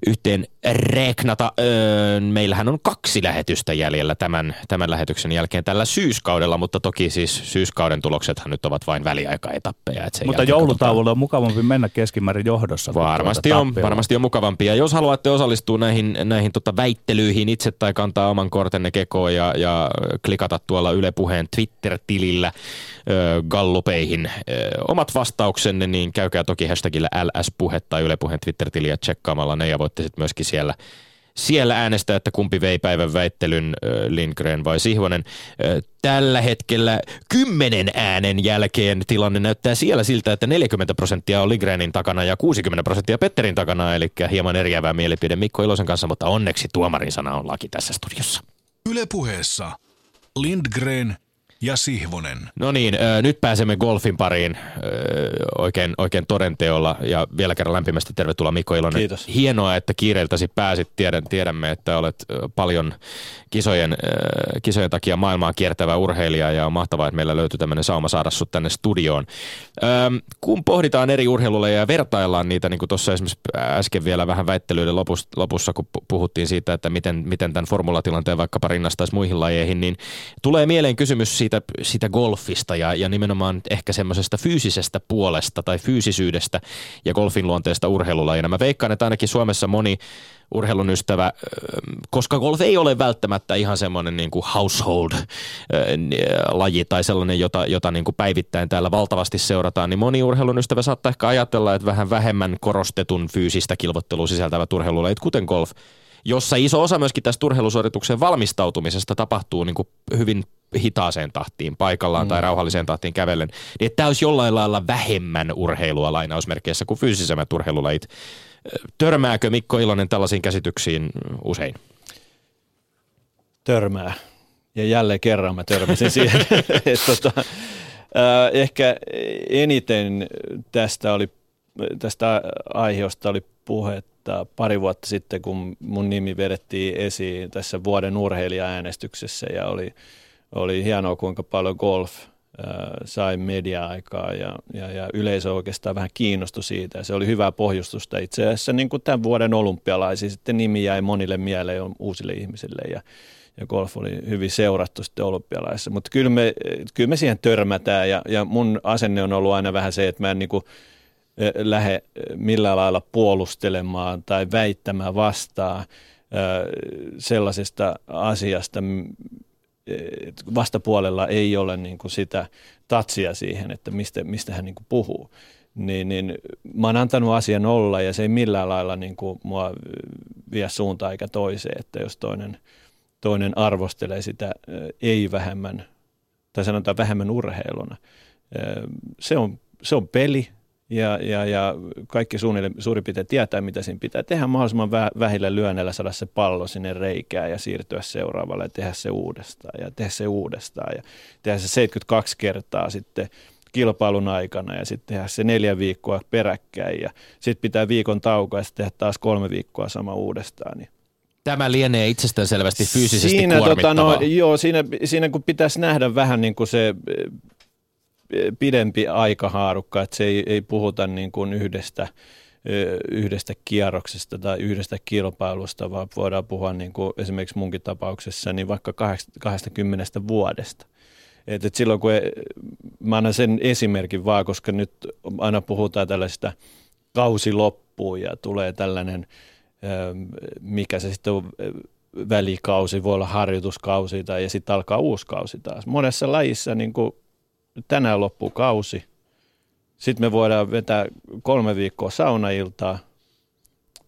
yhteen reknata. Äh, meillähän on kaksi lähetystä jäljellä tämän, tämän lähetyksen jälkeen tällä syyskaudella, mutta toki siis syyskauden tuloksethan nyt ovat vain väliaikaetappeja. et Mutta joulutauolla on mukavampi mennä keskimäärin johdossa. kuin Varmasti tuota on, tappiolla. varmasti on mukavampi. Ja jos haluatte osallistua näihin, näihin tota väittelyihin itse tai kantaa oman kortenne kekoon ja, ja klikata tuolla Yle Puheen Twitter-tilillä ö, gallupeihin ö, omat vastauksenne, niin käykää toki hashtagillä LS-puhe tai Yle Puheen Twitter-tiliä tsekkaamalla ne ja voitte sitten myöskin siellä siellä äänestää, että kumpi vei päivän väittelyn, Lindgren vai Sihvonen. Tällä hetkellä kymmenen äänen jälkeen tilanne näyttää siellä siltä, että 40 prosenttia on Lindgrenin takana ja 60 prosenttia Petterin takana, eli hieman eriävää mielipide Mikko Ilosen kanssa, mutta onneksi tuomarin sana on laki tässä studiossa. Ylepuheessa Lindgren ja Sihvonen. No niin, ö, nyt pääsemme golfin pariin ö, oikein, oikein todenteolla ja vielä kerran lämpimästi tervetuloa Mikko Ilonen. Kiitos. Hienoa, että kiireiltäsi pääsit. Tiedän, tiedämme, että olet paljon kisojen, ö, kisojen takia maailmaa kiertävä urheilija ja on mahtavaa, että meillä löytyy tämmöinen sauma saada sut tänne studioon. Ö, kun pohditaan eri urheiluleja ja vertaillaan niitä, niin kuin tuossa esimerkiksi äsken vielä vähän väittelyiden lopussa, lopussa kun pu- puhuttiin siitä, että miten, miten tämän formulatilanteen vaikkapa rinnastaisi muihin lajeihin, niin tulee mieleen kysymys siitä, siitä golfista ja, ja nimenomaan ehkä semmoisesta fyysisestä puolesta tai fyysisyydestä ja golfin luonteesta urheilulajina. Mä veikkaan, että ainakin Suomessa moni urheilun ystävä, koska golf ei ole välttämättä ihan semmoinen niin kuin household-laji tai sellainen, jota, jota niin kuin päivittäin täällä valtavasti seurataan, niin moni urheilun ystävä saattaa ehkä ajatella, että vähän vähemmän korostetun fyysistä kilvottelua sisältävät urheilulajit, kuten golf, jossa iso osa myöskin tästä urheilusuorituksen valmistautumisesta tapahtuu niin kuin hyvin hitaaseen tahtiin paikallaan mm. tai rauhalliseen tahtiin kävellen, niin että tämä olisi jollain lailla vähemmän urheilua lainausmerkeissä kuin fyysisemmät urheilulajit. Törmääkö Mikko Ilonen tällaisiin käsityksiin usein? Törmää. Ja jälleen kerran mä törmäsin siihen. että tota, äh, ehkä eniten tästä, oli, tästä aiheesta oli puhetta pari vuotta sitten, kun mun nimi vedettiin esiin tässä vuoden urheilija-äänestyksessä ja oli, oli hienoa, kuinka paljon golf sai media-aikaa ja, ja, ja yleisö oikeastaan vähän kiinnostui siitä ja se oli hyvää pohjustusta. Itse asiassa niin kuin tämän vuoden olympialaisia sitten nimi jäi monille mieleen uusille ihmisille ja, ja golf oli hyvin seurattu sitten olympialaisissa. Mutta kyllä me, kyllä me siihen törmätään ja, ja mun asenne on ollut aina vähän se, että mä en niin kuin lähde millään lailla puolustelemaan tai väittämään vastaan sellaisesta asiasta, vastapuolella ei ole niin kuin sitä tatsia siihen, että mistä, mistä hän niin kuin puhuu. Niin, niin mä oon antanut asian olla ja se ei millään lailla niin kuin mua vie suuntaan eikä toiseen, että jos toinen, toinen arvostelee sitä ei vähemmän, tai sanotaan vähemmän urheiluna. Se on, se on peli, ja, ja, ja kaikki suurin piirtein tietää, mitä siinä pitää tehdä mahdollisimman vähillä lyönneillä, saada se pallo sinne reikään ja siirtyä seuraavalle ja tehdä se uudestaan ja tehdä se uudestaan ja tehdä se 72 kertaa sitten kilpailun aikana ja sitten tehdä se neljä viikkoa peräkkäin ja sitten pitää viikon taukoa ja sitten tehdä taas kolme viikkoa sama uudestaan. Niin Tämä lienee itsestään selvästi fyysisesti siinä, tota, no, joo, siinä, siinä kun pitäisi nähdä vähän niin kuin se pidempi aikahaarukka, että se ei, ei puhuta niin kuin yhdestä, yhdestä kierroksesta tai yhdestä kilpailusta, vaan voidaan puhua niin kuin esimerkiksi munkin tapauksessa niin vaikka 20 vuodesta. Et, et silloin kun e, mä annan sen esimerkin vaan, koska nyt aina puhutaan tällaista kausi loppuu ja tulee tällainen, mikä se sitten on, välikausi, voi olla harjoituskausi tai ja sitten alkaa uusi kausi taas. Monessa lajissa niin kuin tänään loppuu kausi. Sitten me voidaan vetää kolme viikkoa saunailtaa.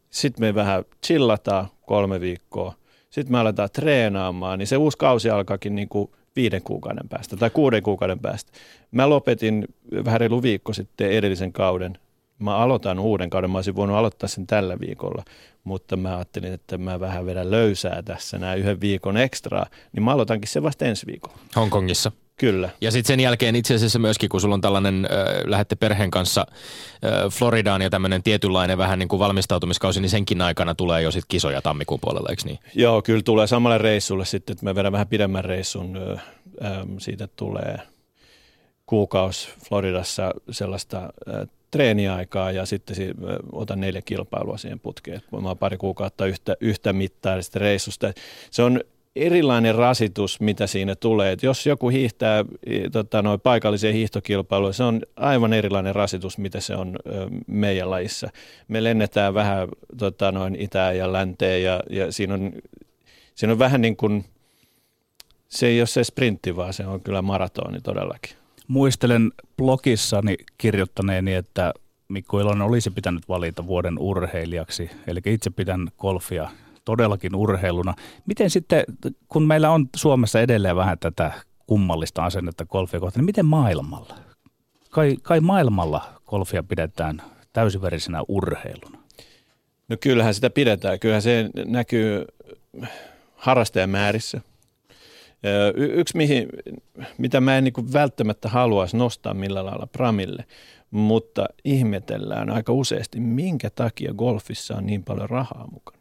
Sitten me vähän chillataan kolme viikkoa. Sitten me aletaan treenaamaan, niin se uusi kausi alkaakin niin kuin viiden kuukauden päästä tai kuuden kuukauden päästä. Mä lopetin vähän reilu viikko sitten edellisen kauden. Mä aloitan uuden kauden, mä olisin voinut aloittaa sen tällä viikolla, mutta mä ajattelin, että mä vähän vedän löysää tässä nämä yhden viikon ekstraa, niin mä aloitankin se vasta ensi viikolla. Hongkongissa. Kyllä. Ja sitten sen jälkeen itse asiassa myöskin, kun sulla on tällainen, äh, lähette perheen kanssa äh, Floridaan ja tämmöinen tietynlainen vähän niin kuin valmistautumiskausi, niin senkin aikana tulee jo sitten kisoja tammikuun puolella, eikö niin? Joo, kyllä tulee samalle reissulle sitten, että me vedän vähän pidemmän reissun. Äh, siitä tulee kuukausi Floridassa sellaista äh, treeniaikaa ja sitten si- otan neljä kilpailua siihen putkeen. Mä oon pari kuukautta yhtä, yhtä mittaisesta reissusta. Se on erilainen rasitus, mitä siinä tulee. Et jos joku hiihtää tota, noin paikalliseen hiihtokilpailuun, se on aivan erilainen rasitus, mitä se on ö, meidän lajissa. Me lennetään vähän tota, noin itään ja länteen ja, ja siinä, on, siinä on vähän niin kuin, se ei ole se sprintti, vaan se on kyllä maratoni todellakin. Muistelen blogissani kirjoittaneeni, että Mikko Ilonen olisi pitänyt valita vuoden urheilijaksi, eli itse pidän golfia todellakin urheiluna. Miten sitten, kun meillä on Suomessa edelleen vähän tätä kummallista asennetta golfia kohtaan, niin miten maailmalla? Kai, kai maailmalla golfia pidetään täysiverisenä urheiluna. No kyllähän sitä pidetään. Kyllähän se näkyy harrastajamäärissä. Y- yksi, mihin, mitä mä en niin välttämättä haluaisi nostaa millä lailla Pramille, mutta ihmetellään aika useasti, minkä takia golfissa on niin paljon rahaa mukana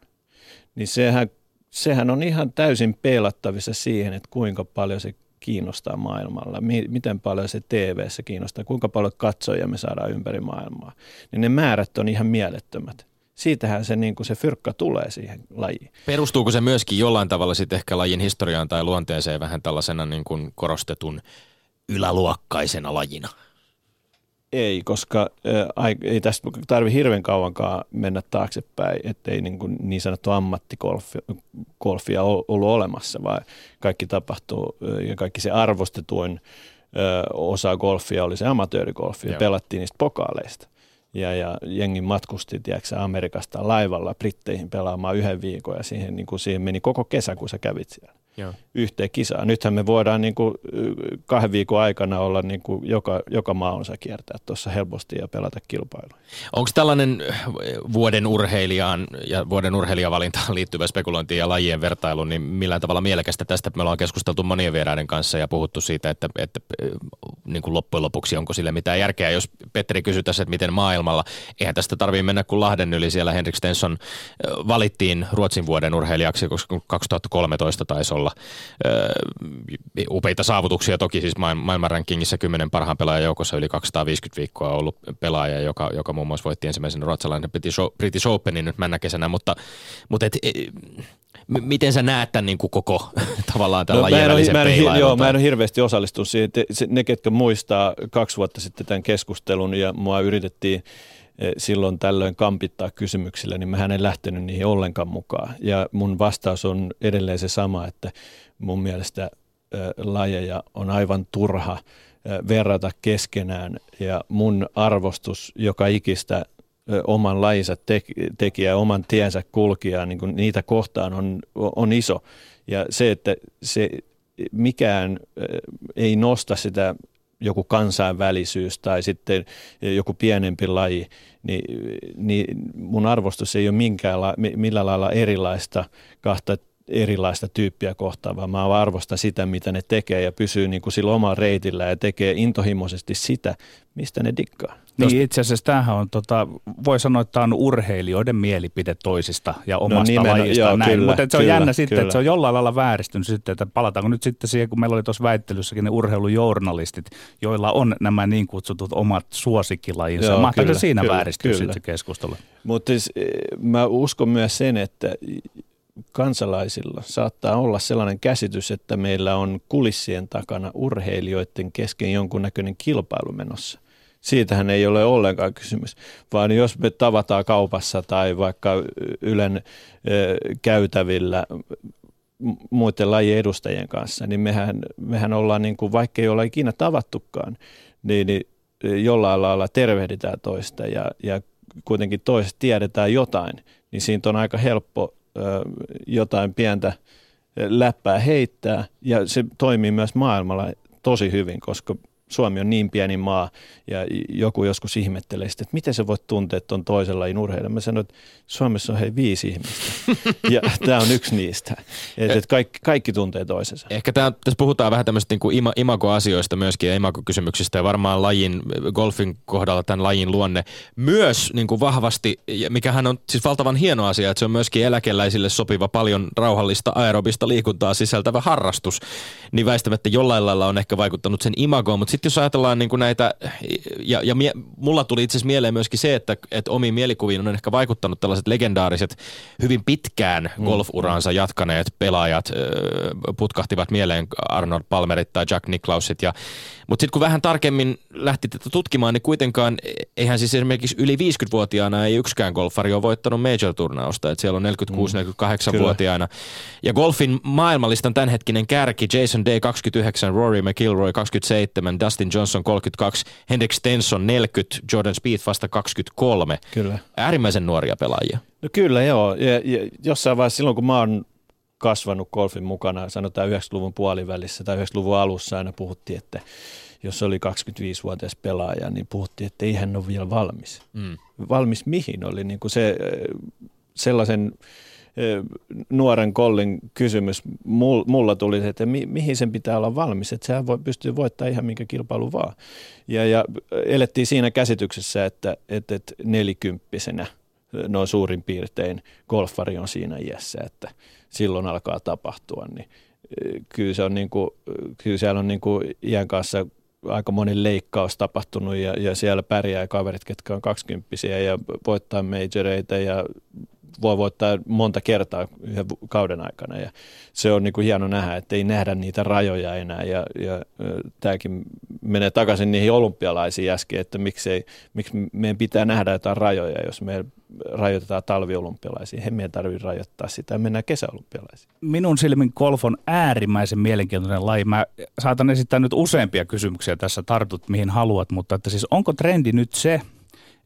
niin sehän, sehän on ihan täysin peilattavissa siihen, että kuinka paljon se kiinnostaa maailmalla, miten paljon se TV-ssä kiinnostaa, kuinka paljon katsojia me saadaan ympäri maailmaa. Niin ne määrät on ihan mielettömät. Siitähän se, niin kuin se fyrkka tulee siihen lajiin. Perustuuko se myöskin jollain tavalla sitten ehkä lajin historiaan tai luonteeseen vähän tällaisena niin kuin korostetun yläluokkaisena lajina? Ei, koska ei tästä tarvi hirveän kauankaan mennä taaksepäin, ettei niin, kuin niin sanottu ammattikolfia ollut olemassa, vaan kaikki tapahtuu ja kaikki se arvostetuin osa golfia oli se amatöörigolfi ja pelattiin niistä pokaaleista. ja, ja jengi matkusti tiedätkö, Amerikasta laivalla Britteihin pelaamaan yhden viikon ja siihen, niin kuin siihen meni koko kesä, kun sä kävit siellä. Joo. yhteen kisaan. Nythän me voidaan niin kuin kahden viikon aikana olla niin kuin joka, joka maaonsa kiertää tuossa helposti ja pelata kilpailuja. Onko tällainen vuoden urheilijaan ja vuoden urheilijavalintaan liittyvä spekulointi ja lajien vertailu, niin millään tavalla mielekästä tästä? Me ollaan keskusteltu monien vieraiden kanssa ja puhuttu siitä, että, että niin kuin loppujen lopuksi onko sille mitään järkeä. Jos Petteri kysyy tässä, että miten maailmalla, eihän tästä tarvii mennä kuin Lahden yli. Siellä Henrik Stenson valittiin Ruotsin vuoden urheilijaksi, koska 2013 taisi olla olla upeita saavutuksia. Toki siis maailmanrankingissa kymmenen parhaan pelaajan joukossa yli 250 viikkoa ollut pelaaja, joka, joka muun muassa voitti ensimmäisen ruotsalainen British Openin nyt männä kesänä, mutta, mutta et, et, miten sä näet tämän niin kuin koko tavallaan tämän no, lajien välisen mä en, Joo, mä en ole hirveästi osallistunut siihen. Ne, ketkä muistaa kaksi vuotta sitten tämän keskustelun ja mua yritettiin silloin tällöin kampittaa kysymyksillä, niin mä en lähtenyt niihin ollenkaan mukaan. Ja mun vastaus on edelleen se sama, että mun mielestä lajeja on aivan turha verrata keskenään ja mun arvostus joka ikistä oman lajinsa tekijä, oman tiensä kulkijaa, niin kuin niitä kohtaan on, on iso. Ja se, että se mikään ei nosta sitä joku kansainvälisyys tai sitten joku pienempi laji, niin, niin mun arvostus ei ole minkään la, millä lailla erilaista kahta erilaista tyyppiä kohtaan, vaan mä arvostan sitä, mitä ne tekee ja pysyy niin kuin sillä omalla reitillä ja tekee intohimoisesti sitä, mistä ne dikkaa. Niin itse asiassa tämähän on, tota, voi sanoa, että tämä on urheilijoiden mielipide toisista ja no omasta no, nimen, lajista. Joo, näin. Mutta se on kyllä, jännä sitten, kyllä. että se on jollain lailla vääristynyt sitten, että palataanko nyt sitten siihen, kun meillä oli tuossa väittelyssäkin ne urheilujournalistit, joilla on nämä niin kutsutut omat suosikkilajinsa. Mahtaako siinä kyllä, vääristyä kyllä. sitten keskustelu? Mutta siis, eh, mä uskon myös sen, että kansalaisilla saattaa olla sellainen käsitys, että meillä on kulissien takana urheilijoiden kesken jonkunnäköinen kilpailu menossa. Siitähän ei ole ollenkaan kysymys, vaan jos me tavataan kaupassa tai vaikka Ylen käytävillä muiden lajien edustajien kanssa, niin mehän, mehän ollaan, niin kuin, vaikka ei olla ikinä tavattukaan, niin, niin jollain lailla tervehditään toista ja, ja kuitenkin toisesta tiedetään jotain, niin siitä on aika helppo jotain pientä läppää heittää. Ja se toimii myös maailmalla tosi hyvin, koska Suomi on niin pieni maa ja joku joskus ihmettelee sitä, että miten se voit tuntea tuon toisella lajin urheilijan. Mä sanoin, että Suomessa on hei viisi ihmistä ja tämä on yksi niistä. Että kaikki, kaikki tuntee toisensa. Ehkä tämä, tässä puhutaan vähän tämmöistä niin kuin ima, imago-asioista myöskin ja imago-kysymyksistä ja varmaan lajin, golfin kohdalla tämän lajin luonne myös niin kuin vahvasti, mikähän on siis valtavan hieno asia, että se on myöskin eläkeläisille sopiva paljon rauhallista aerobista liikuntaa sisältävä harrastus, niin väistämättä jollain lailla on ehkä vaikuttanut sen imagoon, mutta sitten jos ajatellaan niin kuin näitä, ja, ja mie, mulla tuli itse asiassa mieleen myöskin se, että, että omiin mielikuviin on ehkä vaikuttanut tällaiset legendaariset, hyvin pitkään mm. golfuraansa jatkaneet pelaajat, putkahtivat mieleen Arnold Palmerit tai Jack Nicklausit. Ja, mutta sitten kun vähän tarkemmin lähti tätä tutkimaan, niin kuitenkaan, eihän siis esimerkiksi yli 50-vuotiaana ei yksikään golfari ole voittanut major-turnausta, että siellä on 46-48-vuotiaana. Mm, ja golfin maailmallistan tämänhetkinen kärki, Jason Day 29, Rory McIlroy 27, Dustin Johnson 32, Hendrik Stenson 40, Jordan Speed vasta 23. Kyllä. Äärimmäisen nuoria pelaajia. No kyllä joo, ja, ja jossain vaiheessa silloin kun mä oon kasvanut golfin mukana, sanotaan 90-luvun puolivälissä tai 90-luvun alussa aina puhuttiin, että jos oli 25-vuotias pelaaja, niin puhuttiin, että ei hän ole vielä valmis. Mm. Valmis mihin oli niin kuin se sellaisen nuoren kollin kysymys mulla tuli, että mi, mihin sen pitää olla valmis, että sehän voi, pystyy voittamaan ihan minkä kilpailu vaan. Ja, ja elettiin siinä käsityksessä, että, että, että nelikymppisenä noin suurin piirtein golfari on siinä iässä, että silloin alkaa tapahtua, niin kyllä, se on niin kuin, kyllä siellä on niin kuin iän kanssa aika moni leikkaus tapahtunut ja, ja siellä pärjää kaverit, ketkä on kaksikymppisiä ja voittaa majoreita ja voi voittaa monta kertaa yhden kauden aikana ja se on niin kuin hieno nähdä, että ei nähdä niitä rajoja enää ja, ja tämäkin menee takaisin niihin olympialaisiin äsken, että miksei, miksi meidän pitää nähdä jotain rajoja, jos me rajoitetaan talviolympialaisiin. He meidän tarvitse rajoittaa sitä mennään kesäolympialaisiin. Minun silmin golf on äärimmäisen mielenkiintoinen laji. Mä saatan esittää nyt useampia kysymyksiä tässä, tartut mihin haluat, mutta että siis onko trendi nyt se,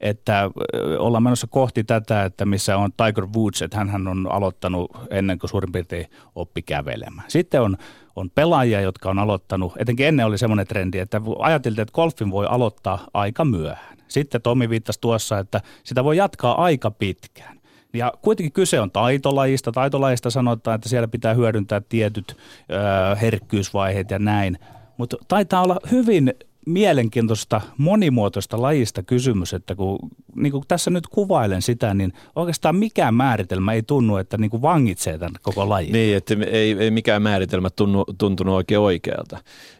että ollaan menossa kohti tätä, että missä on Tiger Woods, että hän on aloittanut ennen kuin suurin piirtein oppi kävelemään. Sitten on, on pelaajia, jotka on aloittanut, etenkin ennen oli semmoinen trendi, että ajateltiin, että golfin voi aloittaa aika myöhään. Sitten Tomi viittasi tuossa, että sitä voi jatkaa aika pitkään. Ja kuitenkin kyse on taitolajista. Taitolajista sanotaan, että siellä pitää hyödyntää tietyt ö, herkkyysvaiheet ja näin. Mutta taitaa olla hyvin mielenkiintoista, monimuotoista lajista kysymys, että kun, niin kuin tässä nyt kuvailen sitä, niin oikeastaan mikään määritelmä ei tunnu, että niin kuin vangitsee tämän koko lajin. Niin, että ei, ei mikään määritelmä tunnu, tuntunut oikein oikealta.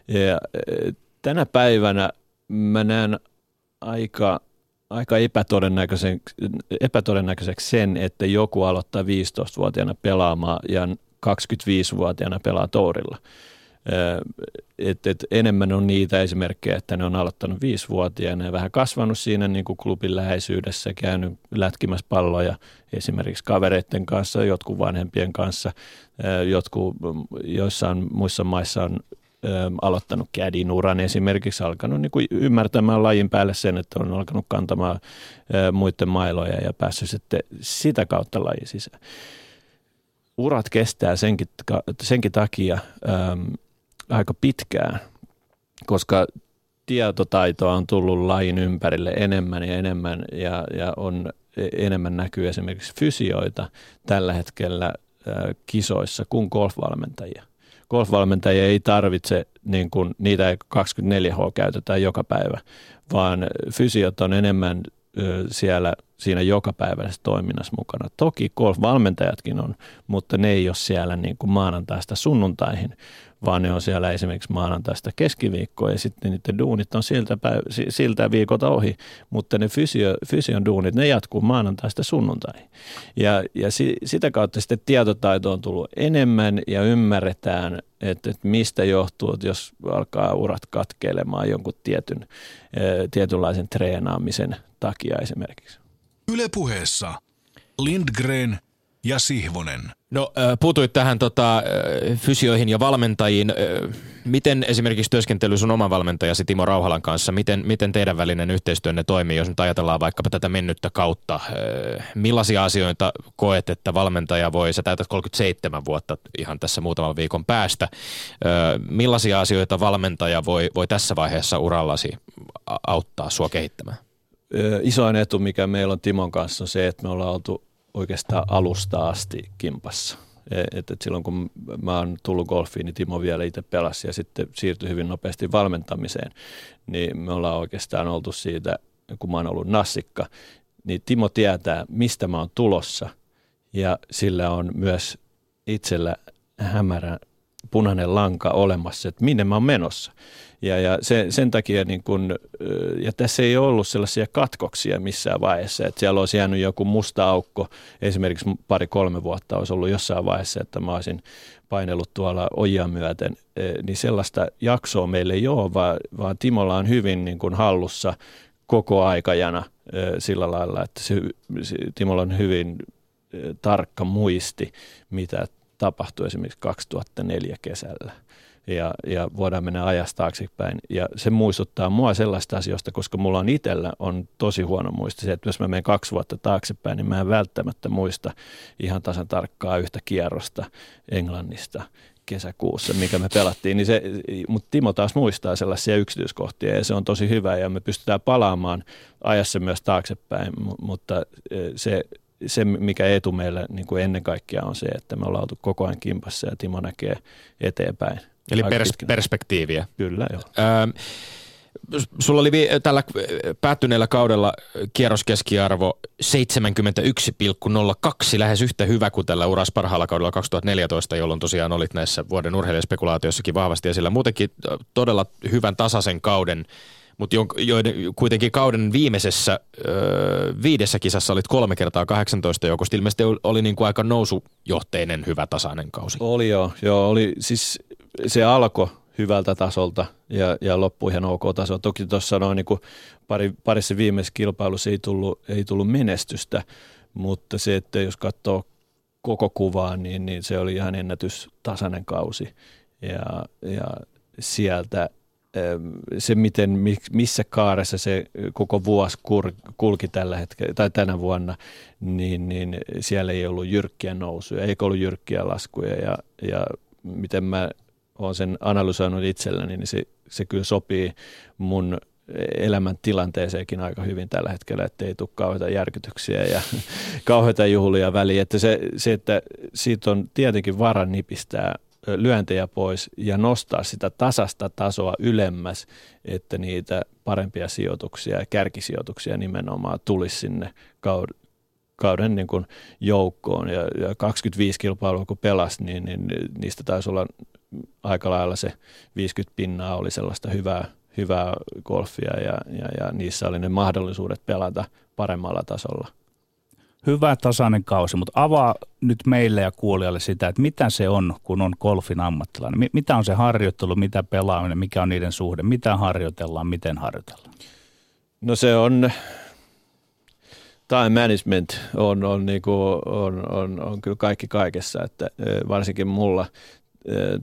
Ja, tänä päivänä mä näen aika, aika epätodennäköiseksi, epätodennäköiseksi sen, että joku aloittaa 15-vuotiaana pelaamaan ja 25-vuotiaana pelaa tourilla. Et, et enemmän on niitä esimerkkejä, että ne on aloittanut viisivuotiaana ja vähän kasvanut siinä niin kuin klubin läheisyydessä, käynyt lätkimässä palloja esimerkiksi kavereiden kanssa, jotkut vanhempien kanssa, jotkut joissain muissa maissa on aloittanut kädin uran esimerkiksi, alkanut niin kuin ymmärtämään lajin päälle sen, että on alkanut kantamaan muiden mailoja ja päässyt sitten sitä kautta lajin sisään. Urat kestää senkin, senkin takia aika pitkään, koska tietotaitoa on tullut lajin ympärille enemmän ja enemmän ja, ja on enemmän näkyy esimerkiksi fysioita tällä hetkellä kisoissa kuin golfvalmentajia. Golfvalmentajia ei tarvitse, niin kuin, niitä ei 24H käytetään joka päivä, vaan fysiot on enemmän siellä siinä jokapäiväisessä toiminnassa mukana. Toki golf-valmentajatkin on, mutta ne ei ole siellä niin kuin maanantaista sunnuntaihin, vaan ne on siellä esimerkiksi maanantaista keskiviikkoa ja sitten niiden duunit on siltä, päiv- siltä viikolta ohi, mutta ne fysio, fysion duunit, ne jatkuu maanantaista sunnuntaihin. Ja, ja si, sitä kautta sitten tietotaito on tullut enemmän ja ymmärretään, että, että mistä johtuu, että jos alkaa urat katkeilemaan jonkun tietyn, tietynlaisen treenaamisen takia esimerkiksi. Ylepuheessa Lindgren ja Sihvonen. No puutuit tähän tota, fysioihin ja valmentajiin. Miten esimerkiksi työskentely sun oman valmentajasi Timo Rauhalan kanssa, miten, miten teidän välinen yhteistyönne toimii, jos nyt ajatellaan vaikkapa tätä mennyttä kautta? Millaisia asioita koet, että valmentaja voi, sä täytät 37 vuotta ihan tässä muutaman viikon päästä, millaisia asioita valmentaja voi, voi tässä vaiheessa urallasi auttaa sua kehittämään? Isoin etu, mikä meillä on Timon kanssa, on se, että me ollaan oltu oikeastaan alusta asti kimpassa. E, et, et silloin kun mä oon tullut golfiin, niin Timo vielä itse pelasi ja sitten siirtyi hyvin nopeasti valmentamiseen. Niin me ollaan oikeastaan oltu siitä, kun mä oon ollut nassikka, niin Timo tietää, mistä mä oon tulossa ja sillä on myös itsellä hämärä punainen lanka olemassa, että minne mä oon menossa. Ja, ja se, sen takia, niin kun, ja tässä ei ollut sellaisia katkoksia missään vaiheessa, että siellä olisi jäänyt joku musta aukko, esimerkiksi pari-kolme vuotta olisi ollut jossain vaiheessa, että mä olisin painellut tuolla ojia myöten, niin sellaista jaksoa meille ei ole, vaan, vaan Timolla on hyvin niin kuin hallussa koko aikajana sillä lailla, että se, Timolla on hyvin tarkka muisti, mitä tapahtui esimerkiksi 2004 kesällä ja, ja voidaan mennä ajasta taaksepäin. Ja se muistuttaa mua sellaista asioista, koska mulla on itsellä on tosi huono muisti se, että jos mä menen kaksi vuotta taaksepäin, niin mä en välttämättä muista ihan tasan tarkkaa yhtä kierrosta Englannista kesäkuussa, mikä me pelattiin, niin se, mutta Timo taas muistaa sellaisia yksityiskohtia ja se on tosi hyvä ja me pystytään palaamaan ajassa myös taaksepäin, mutta e, se, se mikä etu meillä niin kuin ennen kaikkea on se, että me ollaan oltu koko ajan kimpassa ja Timo näkee eteenpäin Eli pers- perspektiiviä. Kyllä, joo. Öö, sulla oli tällä päättyneellä kaudella kierroskeskiarvo 71,02, lähes yhtä hyvä kuin tällä uras parhaalla kaudella 2014, jolloin tosiaan olit näissä vuoden urheilijaspekulaatiossakin vahvasti esillä. Muutenkin todella hyvän tasaisen kauden, mutta joiden, kuitenkin kauden viimeisessä öö, viidessä kisassa olit kolme kertaa 18 joukosta. Ilmeisesti oli niin kuin aika nousujohteinen hyvä tasainen kausi. Oli joo, joo oli siis se alkoi hyvältä tasolta ja, ja loppui ihan ok tasoa. Toki tuossa noin niin pari, parissa viimeisessä kilpailussa ei tullut, ei tullut menestystä, mutta se, että jos katsoo koko kuvaa, niin, niin se oli ihan ennätystasainen kausi. Ja, ja sieltä se, miten, missä kaaressa se koko vuosi kulki tällä hetkellä tai tänä vuonna, niin, niin siellä ei ollut jyrkkiä nousuja, eikä ollut jyrkkiä laskuja ja, ja miten mä olen sen analysoinut itselläni, niin se, se kyllä sopii mun elämän tilanteeseenkin aika hyvin tällä hetkellä, että ei tule kauheita järkytyksiä ja kauheita juhlia väliin. Että se, se, että siitä on tietenkin varan nipistää lyöntejä pois ja nostaa sitä tasasta tasoa ylemmäs, että niitä parempia sijoituksia ja kärkisijoituksia nimenomaan tulisi sinne kauden, kauden niin kuin joukkoon. Ja, ja 25 kilpailua kun pelasi, niin, niin niistä taisi olla aika lailla se 50 pinnaa oli sellaista hyvää, hyvää golfia ja, ja, ja niissä oli ne mahdollisuudet pelata paremmalla tasolla hyvä tasainen kausi, mutta avaa nyt meille ja kuulijalle sitä, että mitä se on, kun on golfin ammattilainen. Mitä on se harjoittelu, mitä pelaaminen, mikä on niiden suhde, mitä harjoitellaan, miten harjoitellaan? No se on, time management on, on, niinku, on, on, on kyllä kaikki kaikessa, että varsinkin mulla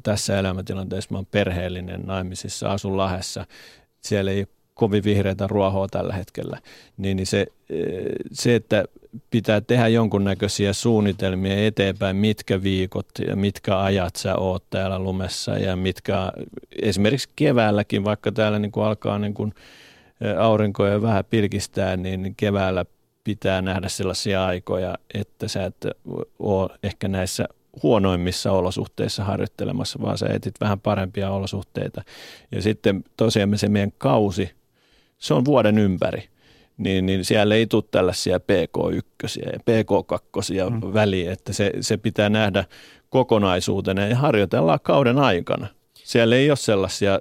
tässä elämäntilanteessa mä oon perheellinen naimisissa, asun Lahessa, siellä ei kovin vihreitä ruohoa tällä hetkellä, niin, niin se, se, että pitää tehdä jonkunnäköisiä suunnitelmia eteenpäin, mitkä viikot ja mitkä ajat sä oot täällä lumessa ja mitkä esimerkiksi keväälläkin, vaikka täällä niin kuin alkaa niin kuin aurinkoja vähän pilkistää, niin keväällä pitää nähdä sellaisia aikoja, että sä et ole ehkä näissä huonoimmissa olosuhteissa harjoittelemassa, vaan sä etit vähän parempia olosuhteita. Ja sitten tosiaan se meidän kausi, se on vuoden ympäri niin, niin siellä ei tule tällaisia PK1 ja PK2 mm. väliin, että se, se pitää nähdä kokonaisuutena ja harjoitellaan kauden aikana. Siellä ei ole sellaisia,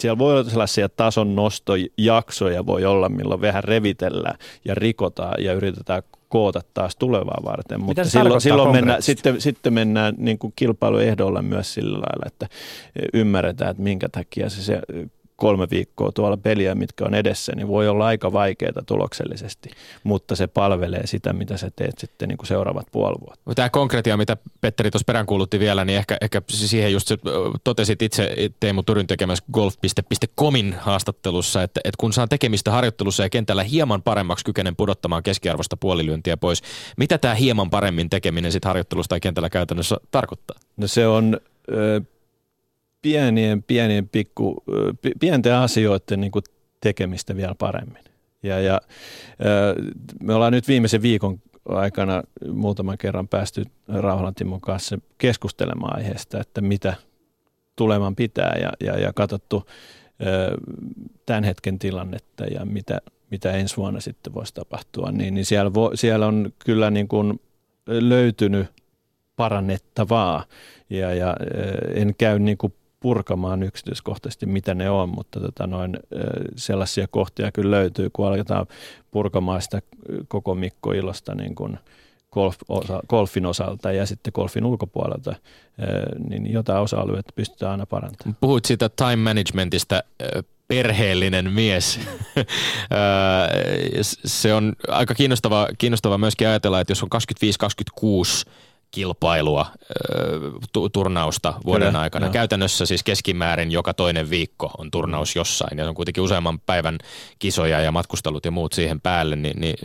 siellä voi olla sellaisia tason nostojaksoja voi olla, milloin vähän revitellään ja rikotaan ja yritetään koota taas tulevaa varten. Mutta silloin, silloin mennään, sitten, sitten mennään niin kuin kilpailuehdolla myös sillä lailla, että ymmärretään, että minkä takia se, se kolme viikkoa tuolla peliä, mitkä on edessä, niin voi olla aika vaikeaa tuloksellisesti, mutta se palvelee sitä, mitä sä teet sitten niin kuin seuraavat puoli vuotta. Tämä konkretia, mitä Petteri tuossa peräänkuulutti vielä, niin ehkä, ehkä siihen just totesit itse Teemu Turyn tekemässä golf.comin haastattelussa, että, että kun saan tekemistä harjoittelussa ja kentällä hieman paremmaksi kykenen pudottamaan keskiarvosta puolilyöntiä pois, mitä tämä hieman paremmin tekeminen sitten harjoittelussa tai kentällä käytännössä tarkoittaa? No se on... Ö, pienien, pienien pikku, pienten asioiden niin kuin tekemistä vielä paremmin. Ja, ja me ollaan nyt viimeisen viikon aikana muutaman kerran päästy Rauhalan Timon kanssa keskustelemaan aiheesta, että mitä tuleman pitää ja, ja, ja katsottu tämän hetken tilannetta ja mitä, mitä ensi vuonna sitten voisi tapahtua, niin, niin siellä, vo, siellä on kyllä niin kuin löytynyt parannettavaa ja, ja en käy niin kuin purkamaan yksityiskohtaisesti, mitä ne on, mutta tota noin, sellaisia kohtia kyllä löytyy, kun aletaan purkamaan sitä koko Mikko Ilosta niin kuin golf, osa, golfin osalta ja sitten golfin ulkopuolelta, niin jotain osa-alueita pystytään aina parantamaan. Puhuit siitä time managementista, perheellinen mies. Se on aika kiinnostava, kiinnostava myöskin ajatella, että jos on 25-26 kilpailua, turnausta vuoden Kyllä, aikana. Joo. Käytännössä siis keskimäärin joka toinen viikko on turnaus jossain ja on kuitenkin useamman päivän kisoja ja matkustelut ja muut siihen päälle, niin, niin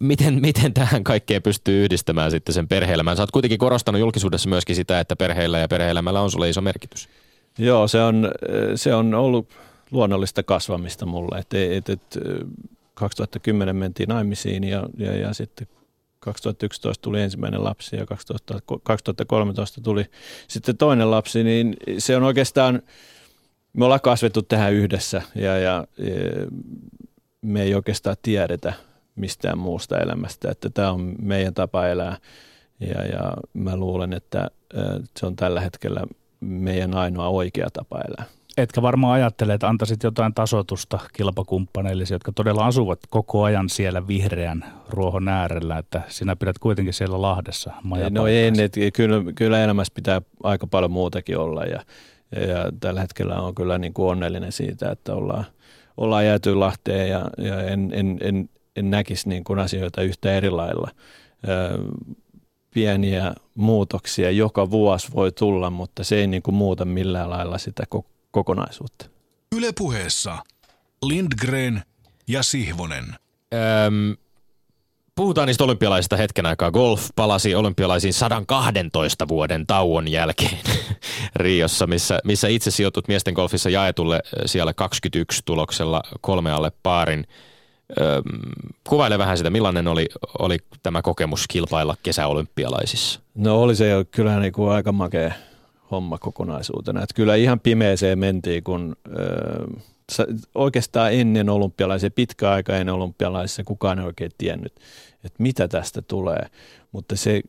miten, miten tähän kaikkeen pystyy yhdistämään sitten sen perheelämän? Sä oot kuitenkin korostanut julkisuudessa myöskin sitä, että perheellä ja perheelämällä on sulle iso merkitys. Joo, se on, se on ollut luonnollista kasvamista mulle. Et, et, et, 2010 mentiin naimisiin ja, ja, ja sitten 2011 tuli ensimmäinen lapsi ja 2013 tuli sitten toinen lapsi, niin se on oikeastaan, me ollaan kasvettu tähän yhdessä ja, ja, ja me ei oikeastaan tiedetä mistään muusta elämästä, että tämä on meidän tapa elää. Ja, ja mä luulen, että se on tällä hetkellä meidän ainoa oikea tapa elää etkä varmaan ajattele, että antaisit jotain tasotusta kilpakumppaneille, jotka todella asuvat koko ajan siellä vihreän ruohon äärellä, että sinä pidät kuitenkin siellä Lahdessa No ei, että kyllä, kyllä elämässä pitää aika paljon muutakin olla ja, ja tällä hetkellä on kyllä niin kuin onnellinen siitä, että ollaan, ollaan jääty Lahteen ja, ja en, en, en, en näkisi niin kuin asioita yhtä eri lailla. Pieniä muutoksia joka vuosi voi tulla, mutta se ei niin kuin muuta millään lailla sitä kokonaisuutta. Yle puheessa Lindgren ja Sihvonen. Öm, puhutaan niistä olympialaisista hetken aikaa. Golf palasi olympialaisiin 112 vuoden tauon jälkeen Riossa, missä, missä itse sijoitut miesten golfissa jaetulle siellä 21 tuloksella kolme alle paarin. Öm, kuvaile vähän sitä, millainen oli, oli tämä kokemus kilpailla kesäolympialaisissa? No oli se jo kyllä niin kuin aika makea homma kokonaisuutena. Että kyllä ihan pimeeseen mentiin, kun öö, oikeastaan ennen olympialaisia, pitkä aika ennen olympialaisia, kukaan ei oikein tiennyt, että mitä tästä tulee. Mutta se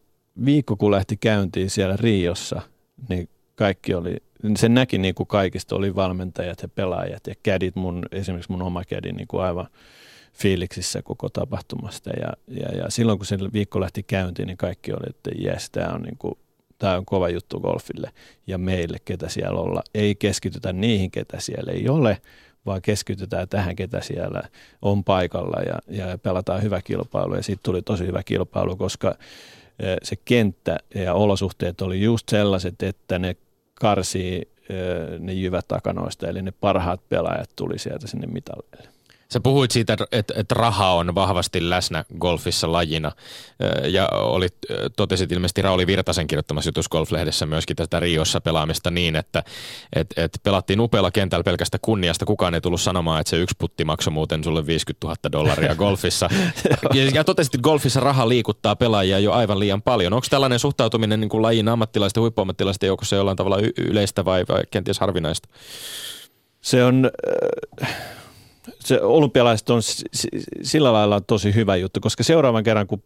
viikko, kun lähti käyntiin siellä Riossa, niin kaikki oli, se näki niin kuin kaikista oli valmentajat ja pelaajat ja kädit, mun, esimerkiksi mun oma kädi niin kuin aivan fiiliksissä koko tapahtumasta. Ja, ja, ja silloin kun se viikko lähti käyntiin, niin kaikki oli, että jes, tämä on niin kuin tämä on kova juttu golfille ja meille, ketä siellä olla. Ei keskitytä niihin, ketä siellä ei ole, vaan keskitytään tähän, ketä siellä on paikalla ja, ja pelataan hyvä kilpailu. Ja siitä tuli tosi hyvä kilpailu, koska e, se kenttä ja olosuhteet oli just sellaiset, että ne karsii e, ne jyvät takanoista, eli ne parhaat pelaajat tuli sieltä sinne mitalleille. Sä puhuit siitä, että, että raha on vahvasti läsnä golfissa lajina ja olit, totesit ilmeisesti Rauli Virtasen kirjoittamassa jutussa Golflehdessä myöskin tätä Riossa pelaamista niin, että että että pelattiin upealla kentällä pelkästä kunniasta. Kukaan ei tullut sanomaan, että se yksi putti maksoi muuten sulle 50 000 dollaria golfissa. ja, ja totesit, että golfissa raha liikuttaa pelaajia jo aivan liian paljon. Onko tällainen suhtautuminen niin kuin lajin ammattilaisten huippuammattilaisten joukossa jollain tavalla yleistä vai, vai kenties harvinaista? Se on... Äh se olympialaiset on sillä lailla tosi hyvä juttu, koska seuraavan kerran, kun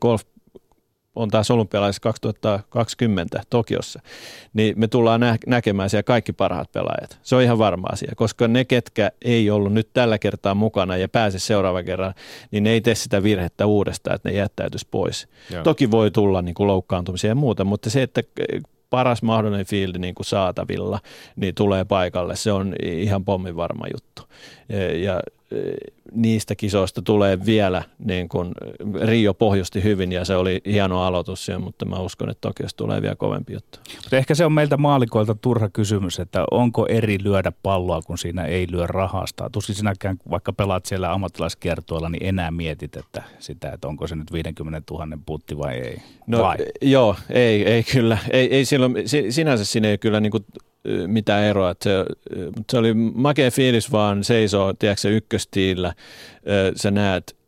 golf on taas olympialaisissa 2020 Tokiossa, niin me tullaan nä- näkemään siellä kaikki parhaat pelaajat. Se on ihan varma asia, koska ne, ketkä ei ollut nyt tällä kertaa mukana ja pääse seuraavan kerran, niin ne ei tee sitä virhettä uudestaan, että ne jättäytyisi pois. Joo. Toki voi tulla niin kuin loukkaantumisia ja muuta, mutta se, että paras mahdollinen field niin kuin saatavilla, niin tulee paikalle. Se on ihan pommin varma juttu. Ja, ja niistä kisoista tulee vielä, niin kuin Rio pohjusti hyvin ja se oli hieno aloitus siellä, mutta mä uskon, että Tokiosta tulee vielä kovempi juttu. Mutta ehkä se on meiltä maalikoilta turha kysymys, että onko eri lyödä palloa, kun siinä ei lyö rahasta. Tuskin sinäkään, vaikka pelaat siellä ammattilaiskiertoilla, niin enää mietit että sitä, että onko se nyt 50 000 putti vai ei. No vai? joo, ei, ei kyllä. Ei, ei silloin, sinänsä siinä ei kyllä niin kuin mitään eroa. Se, se oli makea fiilis vaan seisoo, tiedätkö ykköstiillä, sä näet,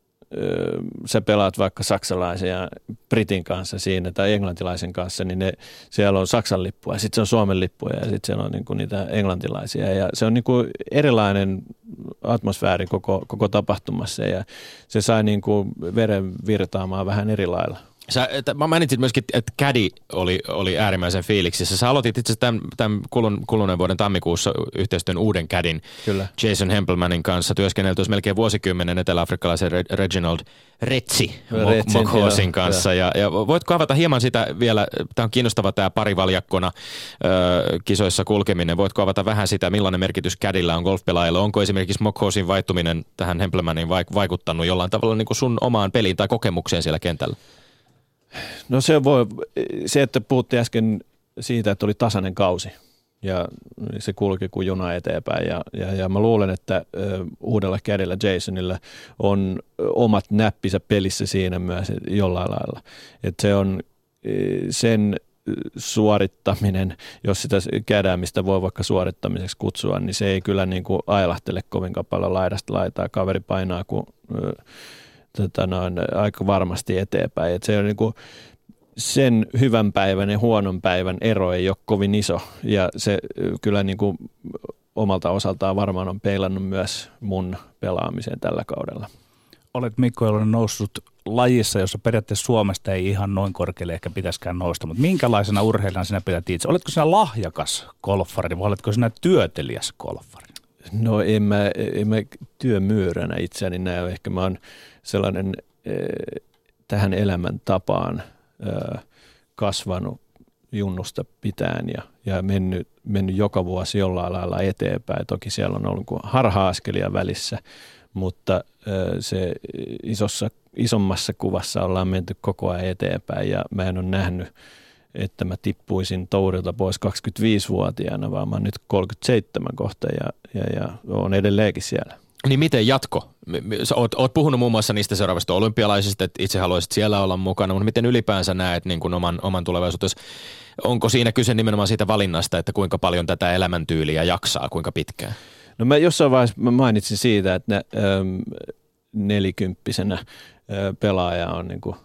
sä pelaat vaikka saksalaisen ja Britin kanssa siinä tai englantilaisen kanssa, niin ne, siellä on Saksan lippua ja sitten se on Suomen lippuja ja sitten siellä on niinku niitä englantilaisia ja se on niinku erilainen atmosfääri koko, koko tapahtumassa ja se sai niinku veren virtaamaan vähän eri lailla. Sä, että, mä mainitsin myöskin, että Caddy oli, oli äärimmäisen fiiliksissä. Sä aloitit itse asiassa tämän, tämän kulun, kuluneen vuoden tammikuussa yhteistyön uuden Cadin Kyllä. Jason Hempelmanin kanssa. Työskennelty melkein vuosikymmenen etelä-afrikkalaisen Reginald Retsi Mokhosin kanssa. Ja, ja voitko avata hieman sitä vielä, tämä on kiinnostava tämä parivaljakkona ö, kisoissa kulkeminen. Voitko avata vähän sitä, millainen merkitys Cadilla on golfpelaajille? Onko esimerkiksi Mokhosin vaihtuminen tähän Hempelmanin vaikuttanut jollain tavalla niin kuin sun omaan peliin tai kokemukseen siellä kentällä? No se voi, se että puhuttiin äsken siitä, että oli tasainen kausi ja se kulki kuin juna eteenpäin ja, ja, ja mä luulen, että uudella kädellä Jasonilla on omat näppisä pelissä siinä myös jollain lailla. Että se on sen suorittaminen, jos sitä kädäämistä voi vaikka suorittamiseksi kutsua, niin se ei kyllä niin kuin ailahtele kovinkaan paljon laidasta laitaa. Kaveri painaa kuin tota noin, aika varmasti eteenpäin. Et se on niin kuin, sen hyvän päivän ja huonon päivän ero ei ole kovin iso ja se kyllä niin kuin omalta osaltaan varmaan on peilannut myös mun pelaamiseen tällä kaudella. Olet Mikko Jalonen noussut lajissa, jossa periaatteessa Suomesta ei ihan noin korkealle ehkä pitäisikään nousta, mutta minkälaisena urheilijana sinä pidät itse? Oletko sinä lahjakas golfari vai oletko sinä työtelijäs golfari? No en mä, en mä työmyyränä itseäni näe. Ehkä mä oon sellainen eh, tähän elämäntapaan eh, kasvanut junnusta pitäen ja, ja mennyt, mennyt joka vuosi jollain lailla eteenpäin. Toki siellä on ollut harha-askelia välissä, mutta eh, se isossa, isommassa kuvassa ollaan menty koko ajan eteenpäin ja mä en ole nähnyt että mä tippuisin tourilta pois 25-vuotiaana, vaan mä oon nyt 37 kohta ja, ja, ja on edelleenkin siellä. Niin miten jatko? Sä oot, oot puhunut muun muassa niistä seuraavista olympialaisista, että itse haluaisit siellä olla mukana, mutta miten ylipäänsä näet niin kuin oman, oman tulevaisuutesi? Onko siinä kyse nimenomaan siitä valinnasta, että kuinka paljon tätä elämäntyyliä jaksaa, kuinka pitkään? No mä jossain vaiheessa mä mainitsin siitä, että ne, ähm, nelikymppisenä äh, pelaaja on niin kuin,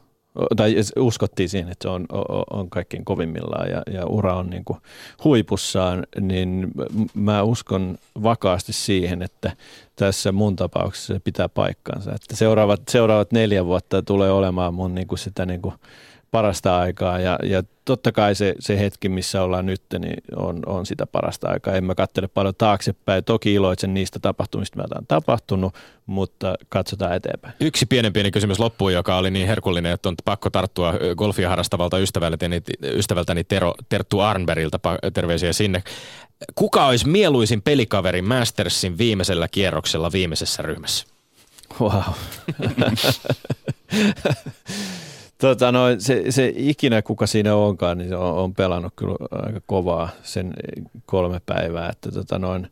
tai uskottiin siihen, että se on, on kaikkein kovimmillaan ja, ja ura on niin kuin huipussaan, niin mä uskon vakaasti siihen, että tässä mun tapauksessa se pitää paikkansa. Että seuraavat, seuraavat neljä vuotta tulee olemaan mun niin kuin sitä niin kuin parasta aikaa ja, ja totta kai se, se hetki, missä ollaan nyt, niin on, on sitä parasta aikaa. En mä katsele paljon taaksepäin. Toki iloitsen niistä tapahtumista, mitä on tapahtunut, mutta katsotaan eteenpäin. Yksi pienen pieni kysymys loppuun, joka oli niin herkullinen, että on pakko tarttua golfia harrastavalta ystävältäni, ystävältäni Tero, Terttu Arnbergilta. Terveisiä sinne. Kuka olisi mieluisin pelikaveri Mastersin viimeisellä kierroksella viimeisessä ryhmässä? Wow. Tota, no, se, se, ikinä kuka siinä onkaan, niin se on, on pelannut kyllä aika kovaa sen kolme päivää. Että, tota, noin,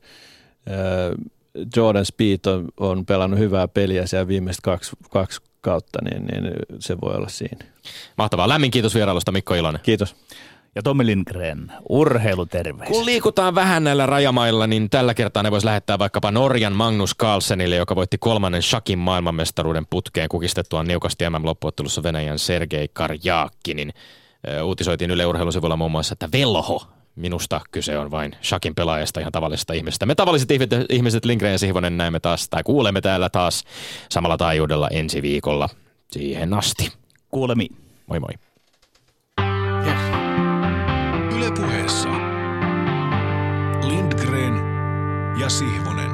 Jordan Speed on, on pelannut hyvää peliä siellä viimeiset kaksi, kaksi kautta, niin, niin se voi olla siinä. Mahtavaa. Lämmin kiitos vierailusta Mikko Ilonen. Kiitos ja Tommi Lindgren, urheiluterveys. Kun liikutaan vähän näillä rajamailla, niin tällä kertaa ne voisi lähettää vaikkapa Norjan Magnus Carlsenille, joka voitti kolmannen shakin maailmanmestaruuden putkeen kukistettua niukasti MM-loppuottelussa Venäjän Sergei Karjaakkinin. Uutisoitiin Yle Urheilusivulla muun muassa, että velho, minusta kyse on vain shakin pelaajasta, ihan tavallisesta ihmisestä. Me tavalliset ihmiset, Lindgren ja Sihvonen, näemme taas, tai kuulemme täällä taas samalla taajuudella ensi viikolla. Siihen asti. Kuulemiin. Moi moi. Ylepuheessa Lindgren ja Sihvonen.